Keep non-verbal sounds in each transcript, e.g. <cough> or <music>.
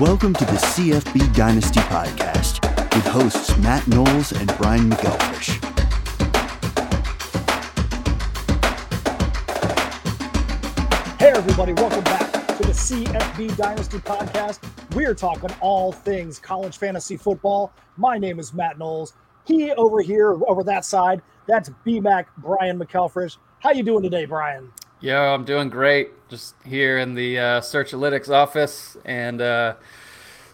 Welcome to the CFB Dynasty Podcast with hosts Matt Knowles and Brian McElfresh. Hey, everybody, welcome back to the CFB Dynasty Podcast. We're talking all things college fantasy football. My name is Matt Knowles. He over here, over that side, that's BMAC Brian McElfresh. How you doing today, Brian? Yo, I'm doing great. Just here in the uh, Searchalytics office, and uh,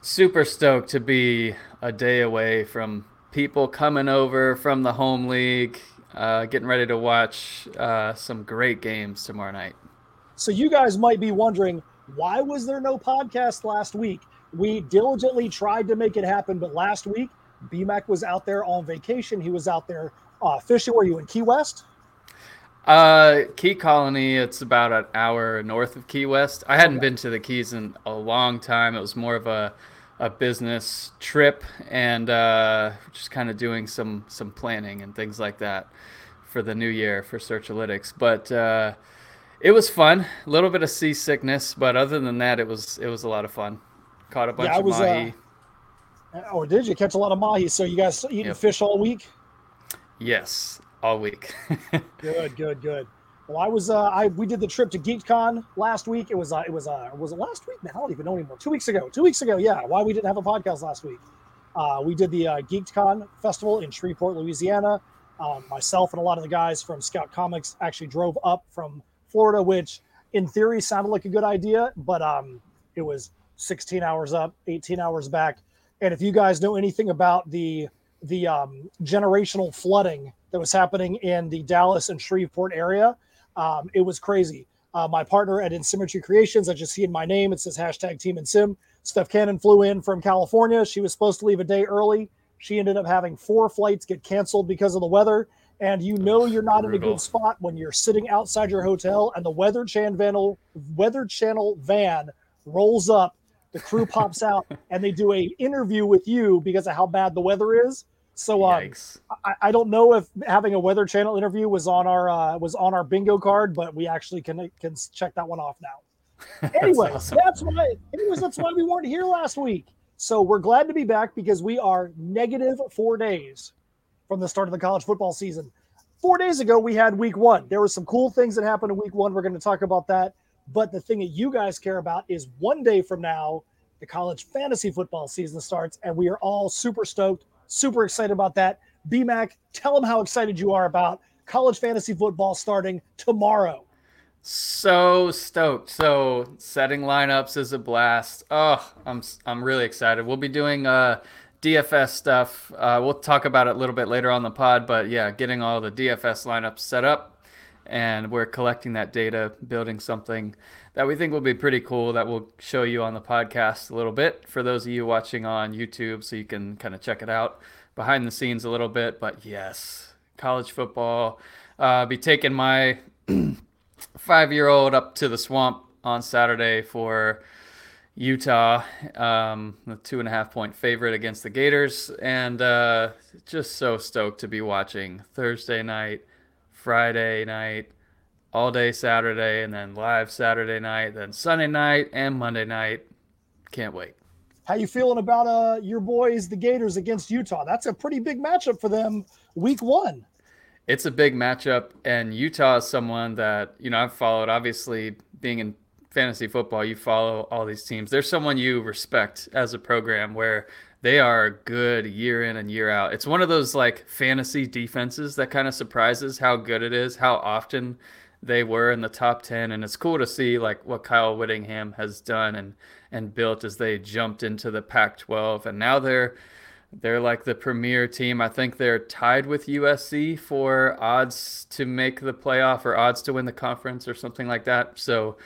super stoked to be a day away from people coming over from the home league, uh, getting ready to watch uh, some great games tomorrow night. So you guys might be wondering why was there no podcast last week? We diligently tried to make it happen, but last week BMAC was out there on vacation. He was out there uh, fishing. Were you in Key West? Uh, Key Colony. It's about an hour north of Key West. I hadn't Okay. been to the Keys in a long time. It was more of a a business trip and uh, just kind of doing some some planning and things like that for the new year for Searchalytics. But uh, it was fun. A little bit of seasickness, but other than that, it was it was a lot of fun. Caught a bunch I of was, uh, mahi. Or Oh, did you catch a lot of mahi? So you guys eating Yep. fish all week? yes, all week. <laughs> Good, good, good. Well, I was uh, I we did the trip to GeekCon last week. It was uh, it was uh, was it last week? Man, I don't even know anymore. Two weeks ago. Two weeks ago. Yeah. Why we didn't have a podcast last week? Uh, we did the uh, GeekCon festival in Shreveport, Louisiana. Um, myself and a lot of the guys from Scout Comics actually drove up from Florida, which in theory sounded like a good idea, but um, it was 16 hours up, 18 hours back. And if you guys know anything about the the um, generational flooding that was happening in the Dallas and Shreveport area, um, it was crazy. Uh, my partner at Insymmetry Creations, I just see in my name, it says hashtag Team Insim. Steph Cannon flew in from California. She was supposed to leave a day early. She ended up having four flights get canceled because of the weather. And you know you're not in a good spot when you're sitting outside your hotel and the Weather Channel Weather Channel van rolls up. The crew pops out <laughs> and they do a interview with you because of how bad the weather is. So um, I, I don't know if having a Weather Channel interview was on our uh, was on our bingo card, but we actually can can check that one off now. <laughs> Anyway, that's, awesome. why. Anyways, that's why we weren't here last week. So we're glad to be back because we are negative four days from the start of the college football season. Four days ago, we had week one. There were some cool things that happened in week one. We're going to talk about that. But the thing that you guys care about is one day from now, the college fantasy football season starts, and we are all super stoked, super excited about that. BMAC, tell them how excited you are about college fantasy football starting tomorrow. So stoked. So setting lineups is a blast. Oh, I'm I'm really excited. We'll be doing uh DFS stuff. Uh, we'll talk about it a little bit later on the pod, but yeah, getting all the DFS lineups set up and we're collecting that data, building something that we think will be pretty cool that we'll show you on the podcast a little bit for those of you watching on YouTube so you can kind of check it out behind the scenes a little bit. But yes, college football. Uh, be taking my <clears throat> five year old up to the swamp on Saturday for Utah, um, the two and a half point favorite against the Gators, and uh, just so stoked to be watching Thursday night, Friday night, all day Saturday, and then live Saturday night, then Sunday night and Monday night. Can't wait. How you feeling about uh your boys, the Gators, against Utah? That's a pretty big matchup for them, week one. It's a big matchup, and Utah is someone that you know I've followed. Obviously, being in fantasy football, you follow all these teams. There's someone you respect as a program where they are good year in and year out. It's one of those like fantasy defenses that kind of surprises how good it is, how often they were in the top 10 and it's cool to see like what Kyle Whittingham has done and and built as they jumped into the Pac-12 and now they're they're like the premier team. I think they're tied with USC for odds to make the playoff or odds to win the conference or something like that. So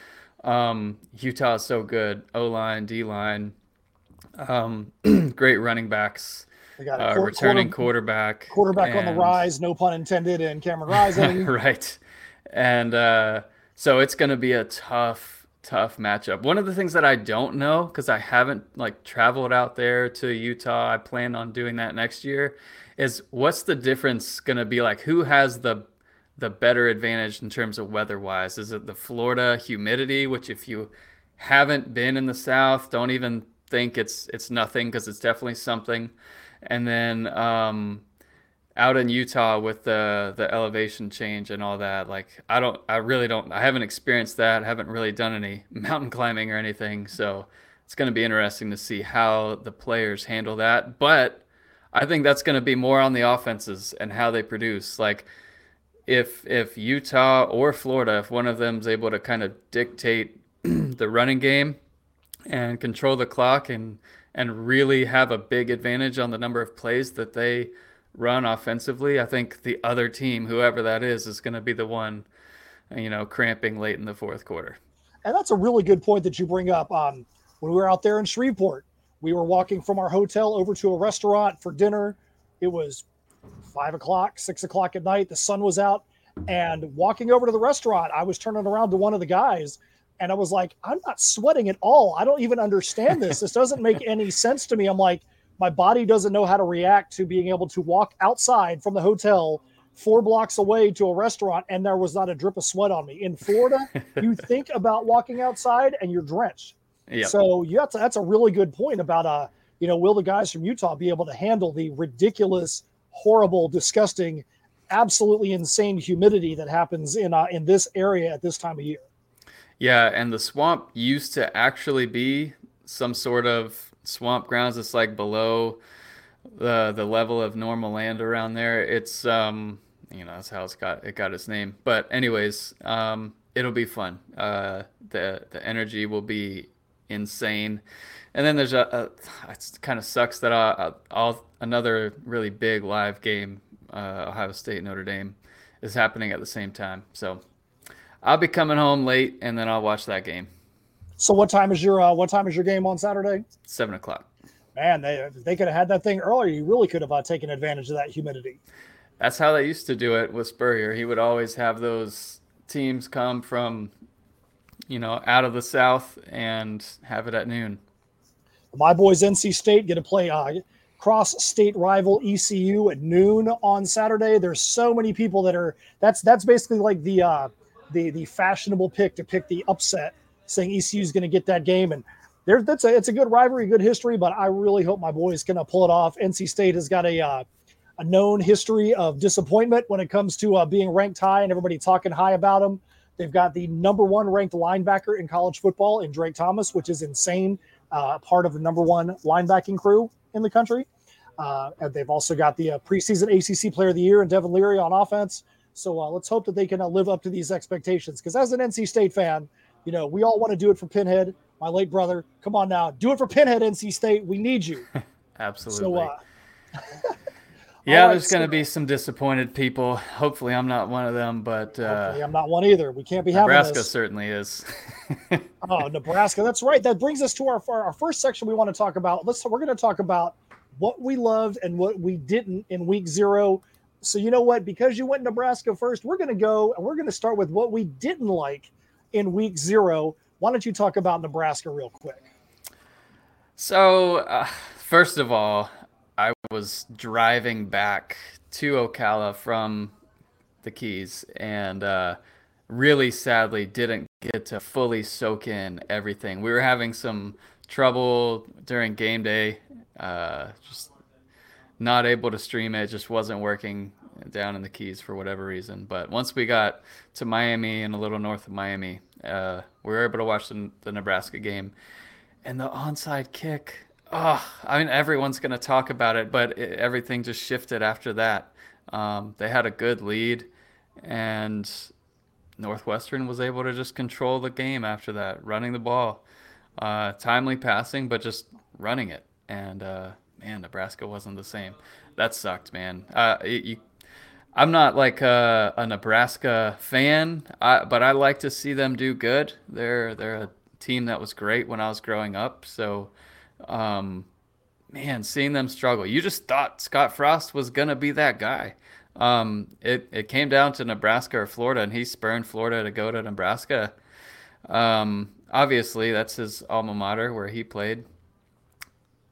um, Utah is so good. O line, D line, um, <clears throat> great running backs, They got a uh, returning quarter- quarterback, quarterback on the rise, no pun intended, and Cameron Rising. <laughs> right. And uh, so it's going to be a tough, tough matchup. One of the things that I don't know because I haven't like traveled out there to Utah. I plan on doing that next year. Is what's the difference going to be like? Who has the the better advantage in terms of weather wise? Is it the Florida humidity, which if you haven't been in the South, don't even think it's it's nothing because it's definitely something. And then um, out in Utah with the the elevation change and all that, like I don't, I really don't, I haven't experienced that. I haven't really done any <laughs> mountain climbing or anything, so it's going to be interesting to see how the players handle that. But I think that's going to be more on the offenses and how they produce. Like if if Utah or Florida, if one of them is able to kind of dictate <clears throat> the running game and control the clock and and really have a big advantage on the number of plays that they run offensively, I think the other team, whoever that is, is going to be the one, you know, cramping late in the fourth quarter. And that's a really good point that you bring up. Um, when we were out there in Shreveport, we were walking from our hotel over to a restaurant for dinner. It was five o'clock, six o'clock at night. The sun was out. And walking over to the restaurant, I was turning around to one of the guys and I was like, I'm not sweating at all. I don't even understand this. This doesn't make any <laughs> sense to me. I'm like, my body doesn't know how to react to being able to walk outside from the hotel four blocks away to a restaurant and there was not a drip of sweat on me. In Florida, <laughs> you think about walking outside and you're drenched. Yep. So you have to, that's a really good point about uh, you know, will the guys from Utah be able to handle the ridiculous, horrible, disgusting, absolutely insane humidity that happens in uh, in this area at this time of year? Yeah, and the swamp used to actually be some sort of swamp grounds. It's like below the the level of normal land around there. It's um you know that's how it's got it got its name. But anyways, um it'll be fun. Uh the the energy will be insane. And then there's a, a it kind of sucks that uh, all another really big live game, uh, Ohio State Notre Dame, is happening at the same time. So I'll be coming home late, and then I'll watch that game. So what time is your uh, what time is your game on Saturday? Seven o'clock. Man, they they could have had that thing earlier. You really could have uh, taken advantage of that humidity. That's how they used to do it with Spurrier. He would always have those teams come from, you know, out of the South and have it at noon. My boys, NC State, get to play uh, cross state rival ECU at noon on Saturday. There's so many people that are that's that's basically like the uh, the the fashionable pick to pick the upset, saying ECU is going to get that game. And there's that's a it's a good rivalry, good history. But I really hope my boys can uh, pull it off. NC State has got a uh, a known history of disappointment when it comes to uh, being ranked high and everybody talking high about them. They've got the number one ranked linebacker in college football in Drake Thomas, which is insane. Uh, part of the number one linebacking crew in the country. Uh, and they've also got the uh, preseason ACC Player of the Year and Devin Leary on offense. So uh, let's hope that they can uh, live up to these expectations. Because as an NC State fan, you know we all want to do it for Pinhead, my late brother. Come on now, do it for Pinhead, NC State. We need you. <laughs> Absolutely. So, uh, <laughs> yeah, right, there's so, going to be some disappointed people. Hopefully, I'm not one of them, but uh, I'm not one either. We can't be having Nebraska certainly is. <laughs> oh, Nebraska. That's right. That brings us to our our first section. We want to talk about. Let's. We're going to talk about what we loved and what we didn't in Week Zero. So you know what? Because you went Nebraska first, we're going to go and we're going to start with what we didn't like in Week Zero. Why don't you talk about Nebraska real quick? So, uh, first of all, I was driving back to Ocala from the Keys and uh, really sadly didn't get to fully soak in everything. We were having some trouble during game day, uh, just not able to stream it, just wasn't working down in the Keys for whatever reason. But once we got to Miami and a little north of Miami, uh, we were able to watch the, the Nebraska game. And the onside kick, Oh, I mean, everyone's going to talk about it, but it, everything just shifted after that. Um, they had a good lead, and Northwestern was able to just control the game after that, running the ball, uh, timely passing, but just running it. And uh, man, Nebraska wasn't the same. That sucked, man. Uh, it, you, I'm not like a, a Nebraska fan, I, but I like to see them do good. They're they're a team that was great when I was growing up, so um, man, seeing them struggle. You just thought Scott Frost was gonna be that guy. Um, it it came down to Nebraska or Florida, and he spurned Florida to go to Nebraska. Um, obviously, that's his alma mater where he played.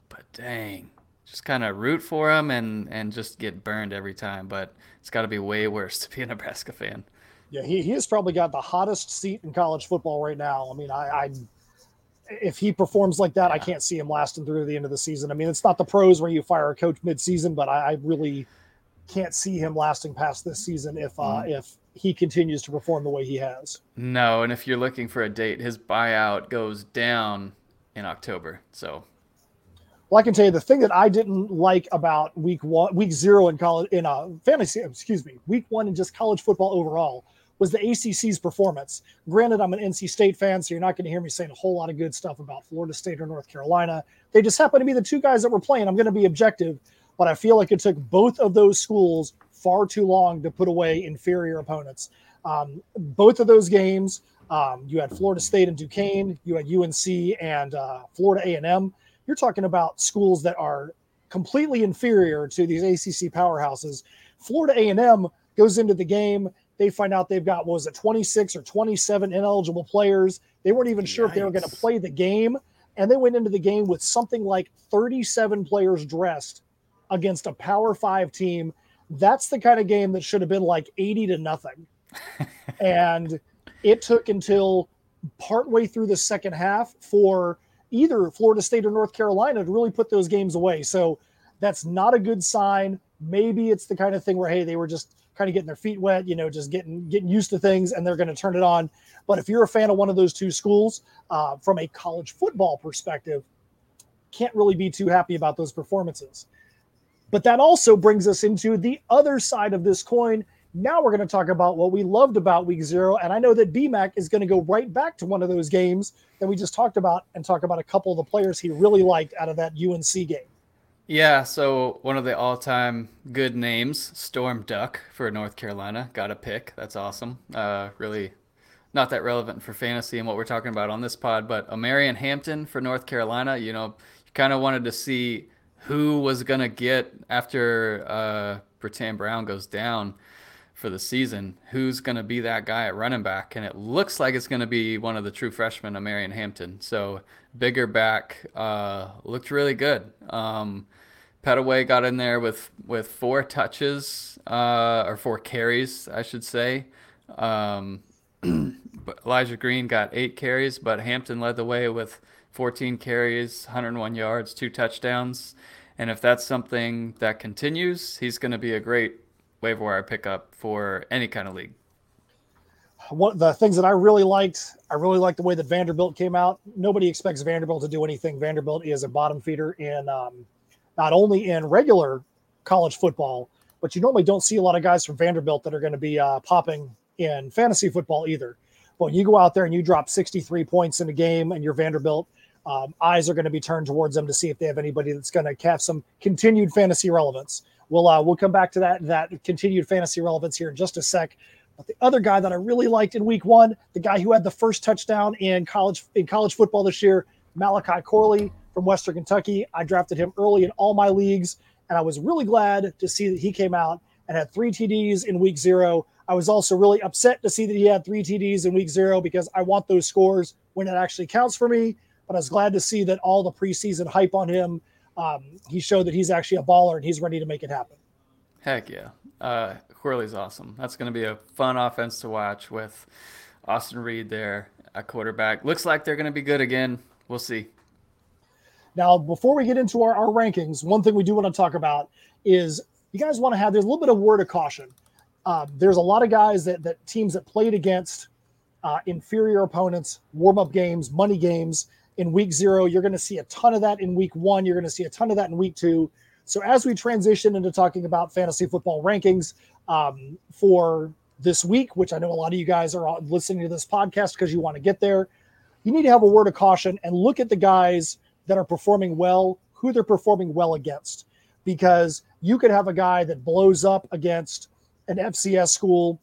But dang, just kind of root for him and and just get burned every time. But it's got to be way <laughs> worse to be a Nebraska fan. Yeah, he, he has probably got the hottest seat in college football right now. I mean, I, I if he performs like that, yeah. I can't see him lasting through the end of the season. I mean, it's not the pros where you fire a coach mid-season, but I, I really can't see him lasting past this season if uh, mm. if he continues to perform the way he has. No, and if you're looking for a date, his buyout goes down in October. So, well, I can tell you the thing that I didn't like about week one, week zero in college in uh, fantasy, excuse me, week one in just college football overall was the ACC's performance. Granted, I'm an NC State fan, so you're not going to hear me saying a whole lot of good stuff about Florida State or North Carolina. They just happen to be the two guys that were playing. I'm going to be objective, but I feel like it took both of those schools far too long to put away inferior opponents. Um, both of those games, um, you had Florida State and Duquesne, you had UNC and uh, Florida A&M. You're talking about schools that are completely inferior to these ACC powerhouses. Florida A&M goes into the game they find out they've got, was it, 26 or 27 ineligible players. They weren't even sure if they were going to play the game. And they went into the game with something like 37 players dressed against a Power Five team. That's the kind of game that should have been like 80 to nothing. <laughs> and it took until partway through the second half for either Florida State or North Carolina to really put those games away. So that's not a good sign. Maybe it's the kind of thing where, hey, they were just kind of getting their feet wet, you know, just getting getting used to things, and they're going to turn it on. But if you're a fan of one of those two schools, uh, from a college football perspective, can't really be too happy about those performances. But that also brings us into the other side of this coin. Now we're going to talk about what we loved about week zero. And I know that BMAC is going to go right back to one of those games that we just talked about and talk about a couple of the players he really liked out of that UNC game. Yeah, so one of the all-time good names, Storm Duck for North Carolina, got a pick. That's awesome. Uh, really not that relevant for fantasy and what we're talking about on this pod, but Omarion Hampton for North Carolina. You know, you kind of wanted to see who was gonna get after uh, Brown goes down for the season. Who's going to be that guy at running back? And it looks like it's going to be one of the true freshmen, Marion Hampton. So bigger back, uh, looked really good. Um, Pettaway got in there with with four touches uh, or four carries, I should say. Um, <clears throat> Elijah Green got eight carries, but Hampton led the way with 14 carries, 101 yards, two touchdowns. And if that's something that continues, he's going to be a great waiver wire pickup for any kind of league. One of the things that I really liked, I really liked the way that Vanderbilt came out. Nobody expects Vanderbilt to do anything. Vanderbilt is a bottom feeder in um, not only in regular college football, but you normally don't see a lot of guys from Vanderbilt that are going to be uh, popping in fantasy football either. But when you go out there and you drop 63 points in a game and you're Vanderbilt, um, eyes are going to be turned towards them to see if they have anybody that's going to have some continued fantasy relevance. We'll uh, we'll come back to that that continued fantasy relevance here in just a sec. But the other guy that I really liked in Week One, the guy who had the first touchdown in college in college football this year, Malachi Corley from Western Kentucky. I drafted him early in all my leagues, and I was really glad to see that he came out and had three TDs in Week Zero. I was also really upset to see that he had three TDs in Week Zero because I want those scores when it actually counts for me. But I was glad to see that all the preseason hype on him um, he showed that he's actually a baller and he's ready to make it happen. Heck yeah. Uh, Corley's awesome. That's going to be a fun offense to watch with Austin Reed there at quarterback. Looks like they're going to be good again. We'll see. Now, before we get into our, our rankings, one thing we do want to talk about is you guys want to have, there's a little bit of word of caution. Um, there's a lot of guys that, that teams that played against uh, inferior opponents, warm up games, money games, in week zero. You're going to see a ton of that in week one. You're going to see a ton of that in week two. So as we transition into talking about fantasy football rankings um, for this week, which I know a lot of you guys are listening to this podcast because you want to get there, you need to have a word of caution and look at the guys that are performing well, who they're performing well against, because you could have a guy that blows up against an FCS school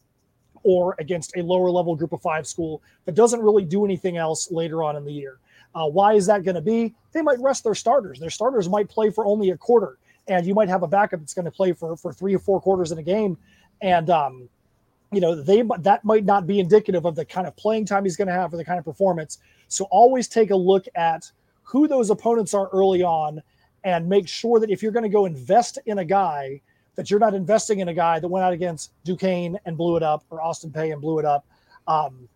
or against a lower level group of five school that doesn't really do anything else later on in the year. Uh, why is that going to be? They might rest their starters. Their starters might play for only a quarter, and you might have a backup that's going to play for for three or four quarters in a game, and um, you know they that might not be indicative of the kind of playing time he's going to have or the kind of performance. So always take a look at who those opponents are early on, and make sure that if you're going to go invest in a guy, that you're not investing in a guy that went out against Duquesne and blew it up, or Austin Peay and blew it up. Um,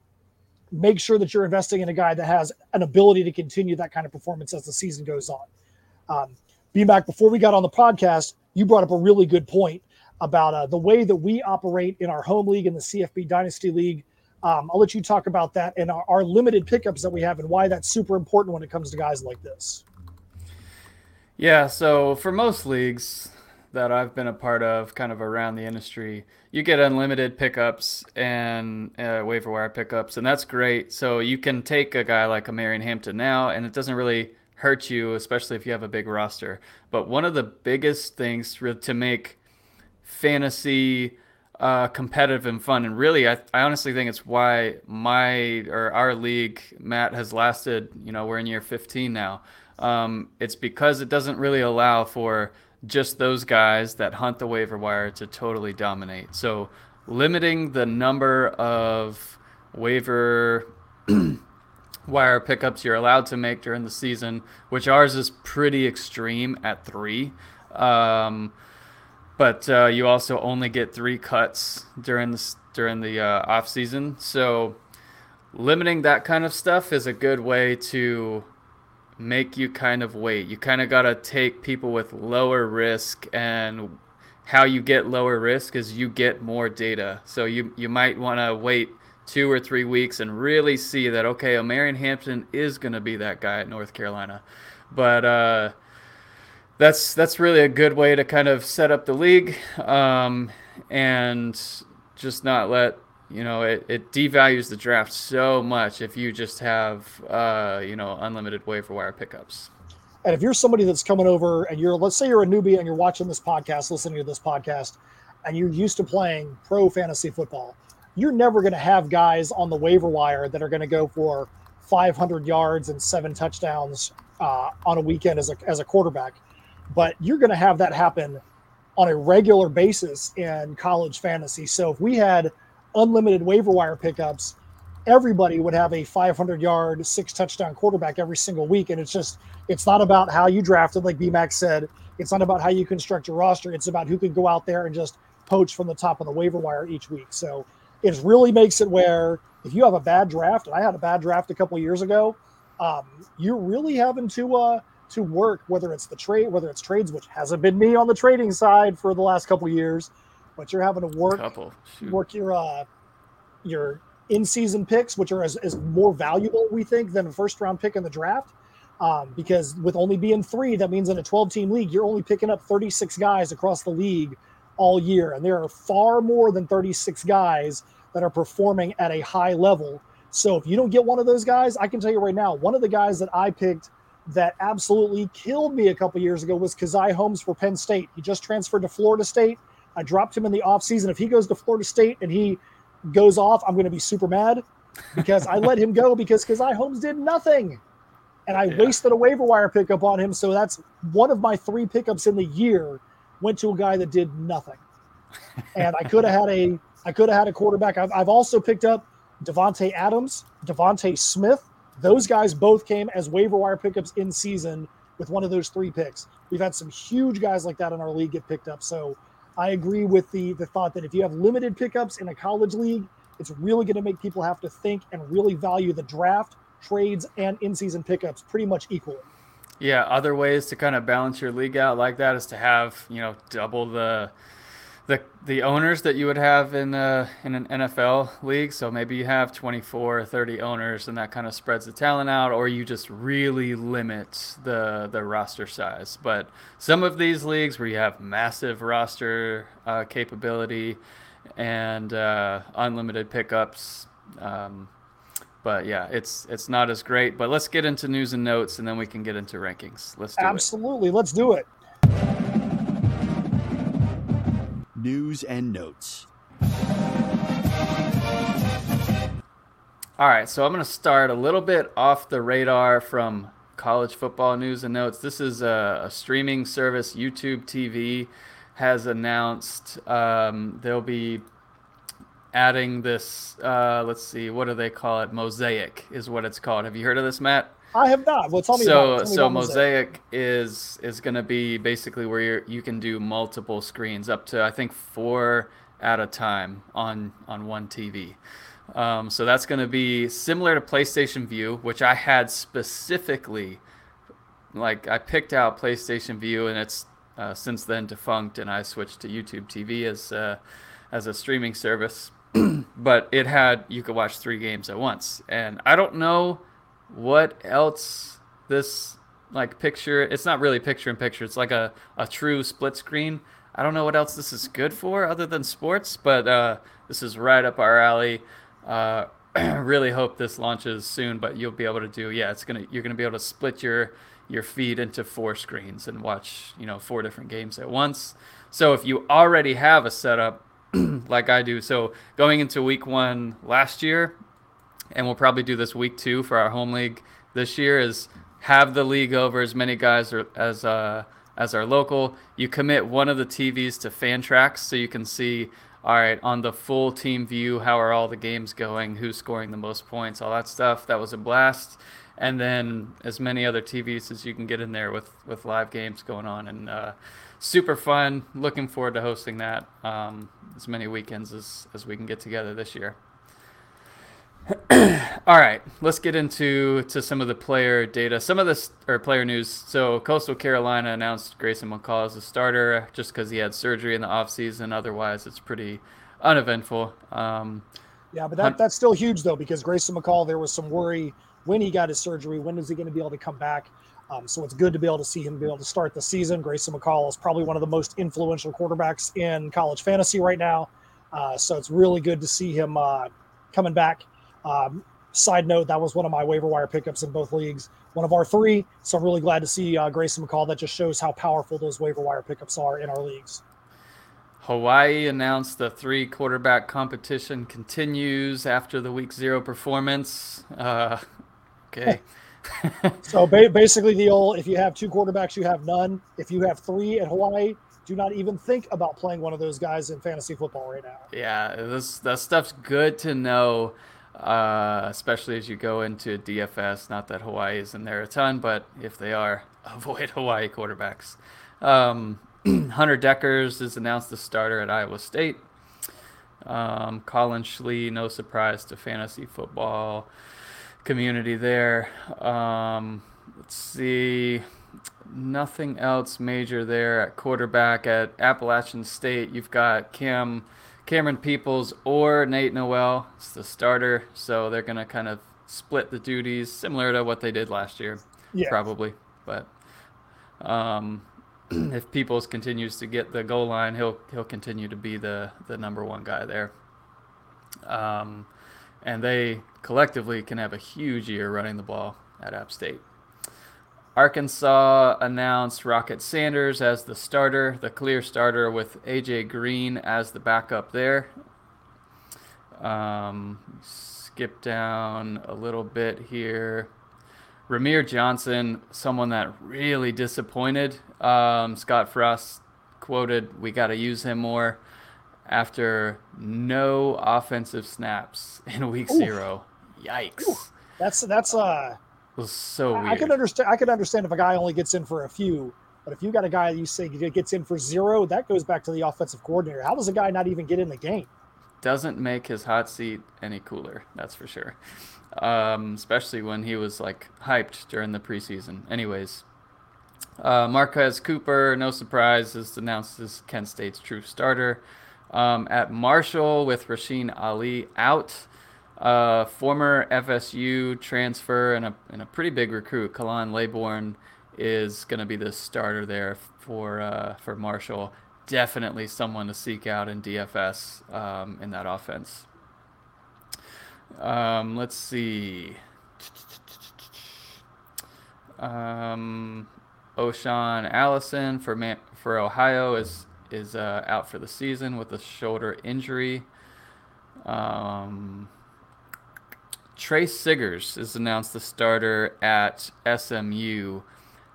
make sure that you're investing in a guy that has an ability to continue that kind of performance as the season goes on. Um, BMAC, before we got on the podcast, you brought up a really good point about uh, the way that we operate in our home league and the CFB Dynasty League. Um, I'll let you talk about that and our, our limited pickups that we have and why that's super important when it comes to guys like this. Yeah, so for most leagues that I've been a part of, kind of around the industry, you get unlimited pickups and uh, waiver wire pickups, and that's great. So you can take a guy like a Marion Hampton now, and it doesn't really hurt you, especially if you have a big roster. But one of the biggest things to make fantasy uh, competitive and fun, and really, I, I honestly think it's why my or our league, Matt, has lasted. You know, we're in year 15 now. Um, it's because it doesn't really allow for just those guys that hunt the waiver wire to totally dominate. So limiting the number of waiver <clears throat> wire pickups you're allowed to make during the season, which ours is pretty extreme at three. Um, but uh, you also only get three cuts during the during the uh, off season. So limiting that kind of stuff is a good way to make you kind of wait. You kind of got to take people with lower risk and how you get lower risk is you get more data. So you you might want to wait two or three weeks and really see that okay, Marion Hampton is going to be that guy at North Carolina. But uh, that's that's really a good way to kind of set up the league um, and just not let you know, it, it devalues the draft so much if you just have, uh, you know, unlimited waiver wire pickups. And if you're somebody that's coming over and you're, let's say you're a newbie and you're watching this podcast, listening to this podcast, and you're used to playing pro fantasy football, you're never going to have guys on the waiver wire that are going to go for 500 yards and seven touchdowns uh, on a weekend as a, as a quarterback. But you're going to have that happen on a regular basis in college fantasy. So if we had – unlimited waiver wire pickups, everybody would have a 500 yard, six touchdown quarterback every single week. And it's just, it's not about how you drafted, like BMAC said. It's not about how you construct your roster. It's about who can go out there and just poach from the top of the waiver wire each week. So it really makes it where if you have a bad draft, and I had a bad draft a couple years ago, um, you're really having to uh, to work whether it's the trade, whether it's trades, which hasn't been me on the trading side for the last couple years, but you're having to work work your uh, your in season picks, which are as, as more valuable we think than a first round pick in the draft. Um, because with only being three, that means in a 12 team league, you're only picking up 36 guys across the league all year. And there are far more than 36 guys that are performing at a high level. So if you don't get one of those guys, I can tell you right now, one of the guys that I picked that absolutely killed me a couple years ago was Caziah Holmes for Penn State. He just transferred to Florida State. I dropped him in the offseason. If he goes to Florida State and he goes off, I'm going to be super mad because I let him go <laughs> because Caziah Holmes did nothing. And I yeah. wasted a waiver wire pickup on him. So that's one of my three pickups in the year went to a guy that did nothing. And I could have had a I could have had a quarterback. I've, I've also picked up Davante Adams, DeVonta Smith. Those guys both came as waiver wire pickups in season with one of those three picks. We've had some huge guys like that in our league get picked up. So I agree with the the thought that if you have limited pickups in a college league, it's really going to make people have to think and really value the draft, trades, and in-season pickups pretty much equally. Yeah, other ways to kind of balance your league out like that is to have you know double the the the owners that you would have in uh, in an NFL league. So maybe you have 24 or 30 owners, and that kind of spreads the talent out, or you just really limit the the roster size. But some of these leagues where you have massive roster uh, capability and uh, unlimited pickups. Um, but yeah, it's it's not as great. But let's get into news and notes, and then we can get into rankings. Let's do Absolutely, it. let's do it. News and notes. All right, so I'm going to start a little bit off the radar from college football news and notes. This is a, a streaming service, YouTube TV, has announced um, they'll be adding this. Uh, let's see, what do they call it? Mosaic is what it's called. Have you heard of this, Matt? I have not. Well, tell me so, about. Me so Mosaic, is is going to be basically where you you can do multiple screens, up to I think four at a time on on one TV. Um, so that's going to be similar to PlayStation Vue, which I had specifically. Like I picked out PlayStation Vue, and it's uh, since then defunct, and I switched to YouTube TV as uh, as a streaming service. <clears throat> but it had you could watch three games at once, and I don't know what else this like picture. It's not really picture in picture. It's like a a true split screen. I don't know what else this is good for other than sports, but uh, this is right up our alley. Uh, <clears throat> really hope this launches soon, but you'll be able to do yeah. It's gonna you're gonna be able to split your your feed into four screens and watch you know four different games at once. So if you already have a setup <clears throat> like I do, so going into week one last year, and we'll probably do this week two for our home league this year is have the league over as many guys as uh, as our local. You commit one of the TVs to Fantrax so you can see all right on the full team view how are all the games going, who's scoring the most points, all that stuff. That was a blast and then as many other TVs as you can get in there with with live games going on, and uh, super fun. Looking forward to hosting that um, as many weekends as as we can get together this year. <clears throat> All right, let's get into to some of the player data, some of this or player news. So Coastal Carolina announced Grayson McCall as a starter just because he had surgery in the offseason. Otherwise, it's pretty uneventful. Um, yeah, but that, that's still huge though because Grayson McCall, there was some worry when he got his surgery, when is he going to be able to come back? Um, so it's good to be able to see him be able to start the season. Grayson McCall is probably one of the most influential quarterbacks in college fantasy right now. Uh, so it's really good to see him uh, coming back. Um, side note, that was one of my waiver wire pickups in both leagues, one of our three. So I'm really glad to see uh, Grayson McCall. That just shows how powerful those waiver wire pickups are in our leagues. Hawaii announced the three quarterback competition continues after the week zero performance. Uh, Okay. <laughs> so ba- basically, the old if you have two quarterbacks, you have none. If you have three at Hawaii, do not even think about playing one of those guys in fantasy football right now. Yeah, this that stuff's good to know, uh, especially as you go into DFS. Not that Hawaii is in there a ton, but if they are, <laughs> avoid Hawaii quarterbacks. Um, <clears throat> Hunter Dekkers is announced the starter at Iowa State. Um, Colin Schlee, no surprise to fantasy football community there. Um, let's see. Nothing else major there at quarterback at Appalachian State. You've got Cam, Camerun Peoples or Nate Noel. It's the starter, so they're gonna kind of split the duties, similar to what they did last year, yeah. probably. But um, <clears throat> if Peoples continues to get the goal line, he'll he'll continue to be the the number one guy there. Um, and they collectively can have a huge year running the ball at App State. Arkansas announced Rocket Sanders as the starter, the clear starter, with AJ Green as the backup there. Um, skip down a little bit here. Rahmir Johnson, someone that really disappointed. Um, Scott Frost quoted, "We got to use him more." After no offensive snaps in week Oof. zero, Yikes. That's that's uh it was so I, I could understand I could understand if a guy only gets in for a few, but if you got a guy you say gets in for zero, that goes back to the offensive coordinator. How does a guy not even get in the game? Doesn't make his hot seat any cooler, that's for sure. Um, especially when he was like hyped during the preseason. Anyways, uh, Marquez Cooper, no surprise, is announced as Kent State's true starter. Um, at Marshall with Rasheen Ali out. Uh, former FSU transfer and a, and a pretty big recruit, Khalan Laborn, is going to be the starter there for uh, for Marshall. Definitely someone to seek out in DFS um, in that offense. Um, let's see. Um, O'Shaan Allison for Man- for Ohio is is uh, out for the season with a shoulder injury. Um, Tre Siggers is announced the starter at SMU.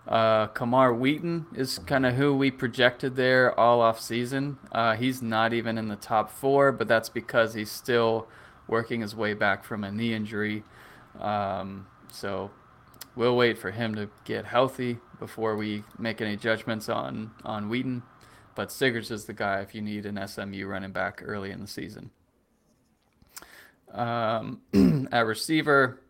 Uh, Camar Wheaton is kind of who we projected there all off season. Uh, he's not even in the top four, but that's because he's still working his way back from a knee injury. Um, so we'll wait for him to get healthy before we make any judgments on on Wheaton. But Siggers is the guy if you need an SMU running back early in the season. Um, <clears throat> at receiver,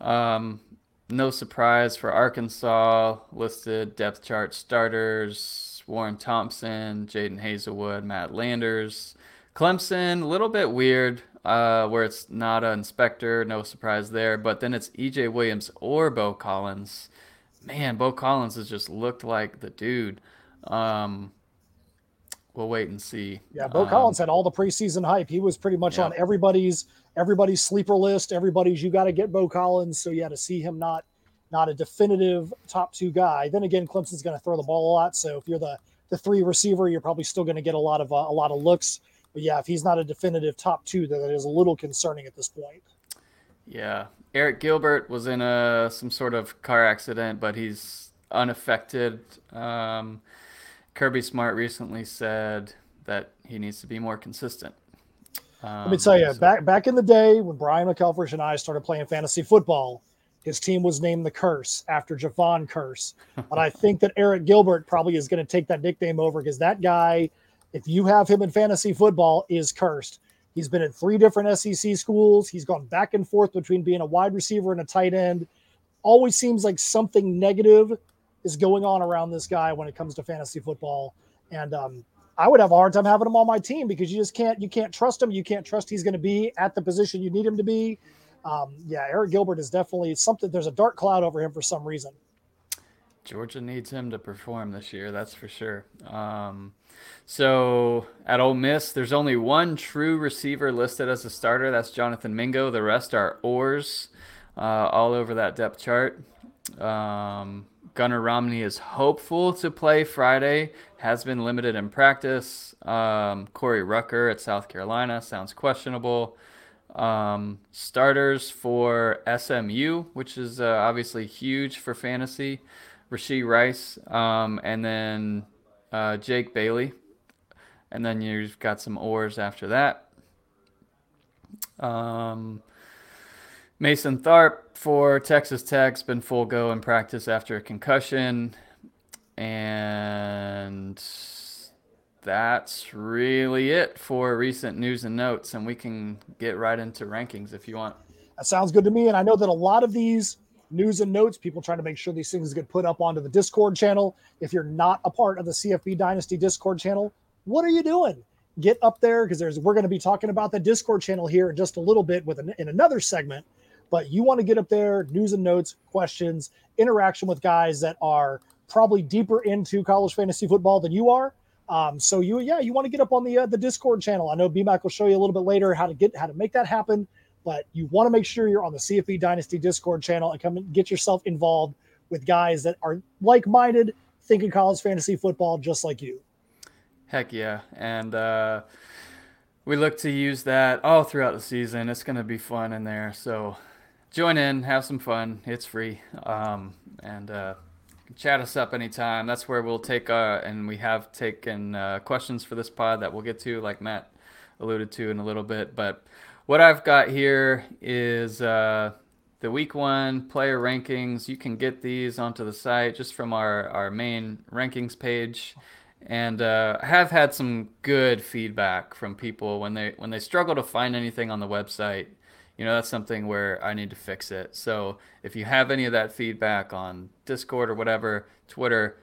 um, no surprise for Arkansas. Listed depth chart starters: Warren Thompson, Jadon Haselwood, Matt Landers. Clemson, a little bit weird, uh, where it's not an inspector. No surprise there. But then it's EJ Williams or Beaux Collins. Man, Beaux Collins has just looked like the dude. Um, we'll wait and see. Yeah, Beaux um, Collins had all the preseason hype. He was pretty much yeah. on everybody's everybody's sleeper list. Everybody's you got to get Beaux Collins. So yeah, to see him not not a definitive top two guy. Then again, Clemson's going to throw the ball a lot. So if you're the the three receiver, you're probably still going to get a lot of uh, a lot of looks. But yeah, if he's not a definitive top two, then that is a little concerning at this point. Yeah, Arik Gilbert was in a some sort of car accident, but he's unaffected. Um, Kirby Smart recently said that he needs to be more consistent. Um, Let me tell you, so- back back in the day when Brian McElfresh and I started playing fantasy football, his team was named the Curse after Jevon Kearse. but I think that Arik Gilbert probably is going to take that nickname over because that guy, if you have him in fantasy football, is cursed. He's been at three different SEC schools. He's gone back and forth between being a wide receiver and a tight end. Always seems like something negative is going on around this guy when it comes to fantasy football. And um, I would have a hard time having him on my team because you just can't you can't trust him. You can't trust he's going to be at the position you need him to be. Um, yeah, Arik Gilbert is definitely something. There's a dark cloud over him for some reason. Georgia needs him to perform this year, that's for sure. Um, so at Ole Miss, there's only one true receiver listed as a starter. That's Jonathan Mingo. The rest are oars uh, all over that depth chart. Um, Gunnar Romney is hopeful to play Friday, has been limited in practice. Um, Corey Rucker at South Carolina sounds questionable. Um, starters for SMU, which is uh, obviously huge for fantasy. Rashee Rice, um, and then uh, Jake Bailey, and then you've got some oars after that. Um, Mason Tharp for Texas Tech's been full go in practice after a concussion, and that's really it for recent news and notes. And we can get right into rankings if you want. That sounds good to me. And I know that a lot of these news and notes, people trying to make sure these things get put up onto the Discord channel. If you're not a part of the CFB Dynasty Discord channel, what are you doing? Get up there because there's we're going to be talking about the Discord channel here in just a little bit with an, in another segment. But you want to get up there, news and notes, questions, interaction with guys that are probably deeper into college fantasy football than you are. Um, so you, yeah, you want to get up on the uh, the Discord channel. I know BMAC will show you a little bit later how to get how to make that happen but you want to make sure you're on the CFB Dynasty Discord channel and come and get yourself involved with guys that are like minded, thinking college fantasy football just like you. Heck yeah. And uh, we look to use that all throughout the season. It's going to be fun in there. So join in, have some fun. It's free. Um, and uh, chat us up anytime. That's where we'll take, uh, and we have taken uh, questions for this pod that we'll get to, like Matt alluded to in a little bit. But what I've got here is uh, the week one player rankings. You can get these onto the site just from our, our main rankings page. And uh, I have had some good feedback from people when they when they struggle to find anything on the website. You know, that's something where I need to fix it. So if you have any of that feedback on Discord or whatever, Twitter,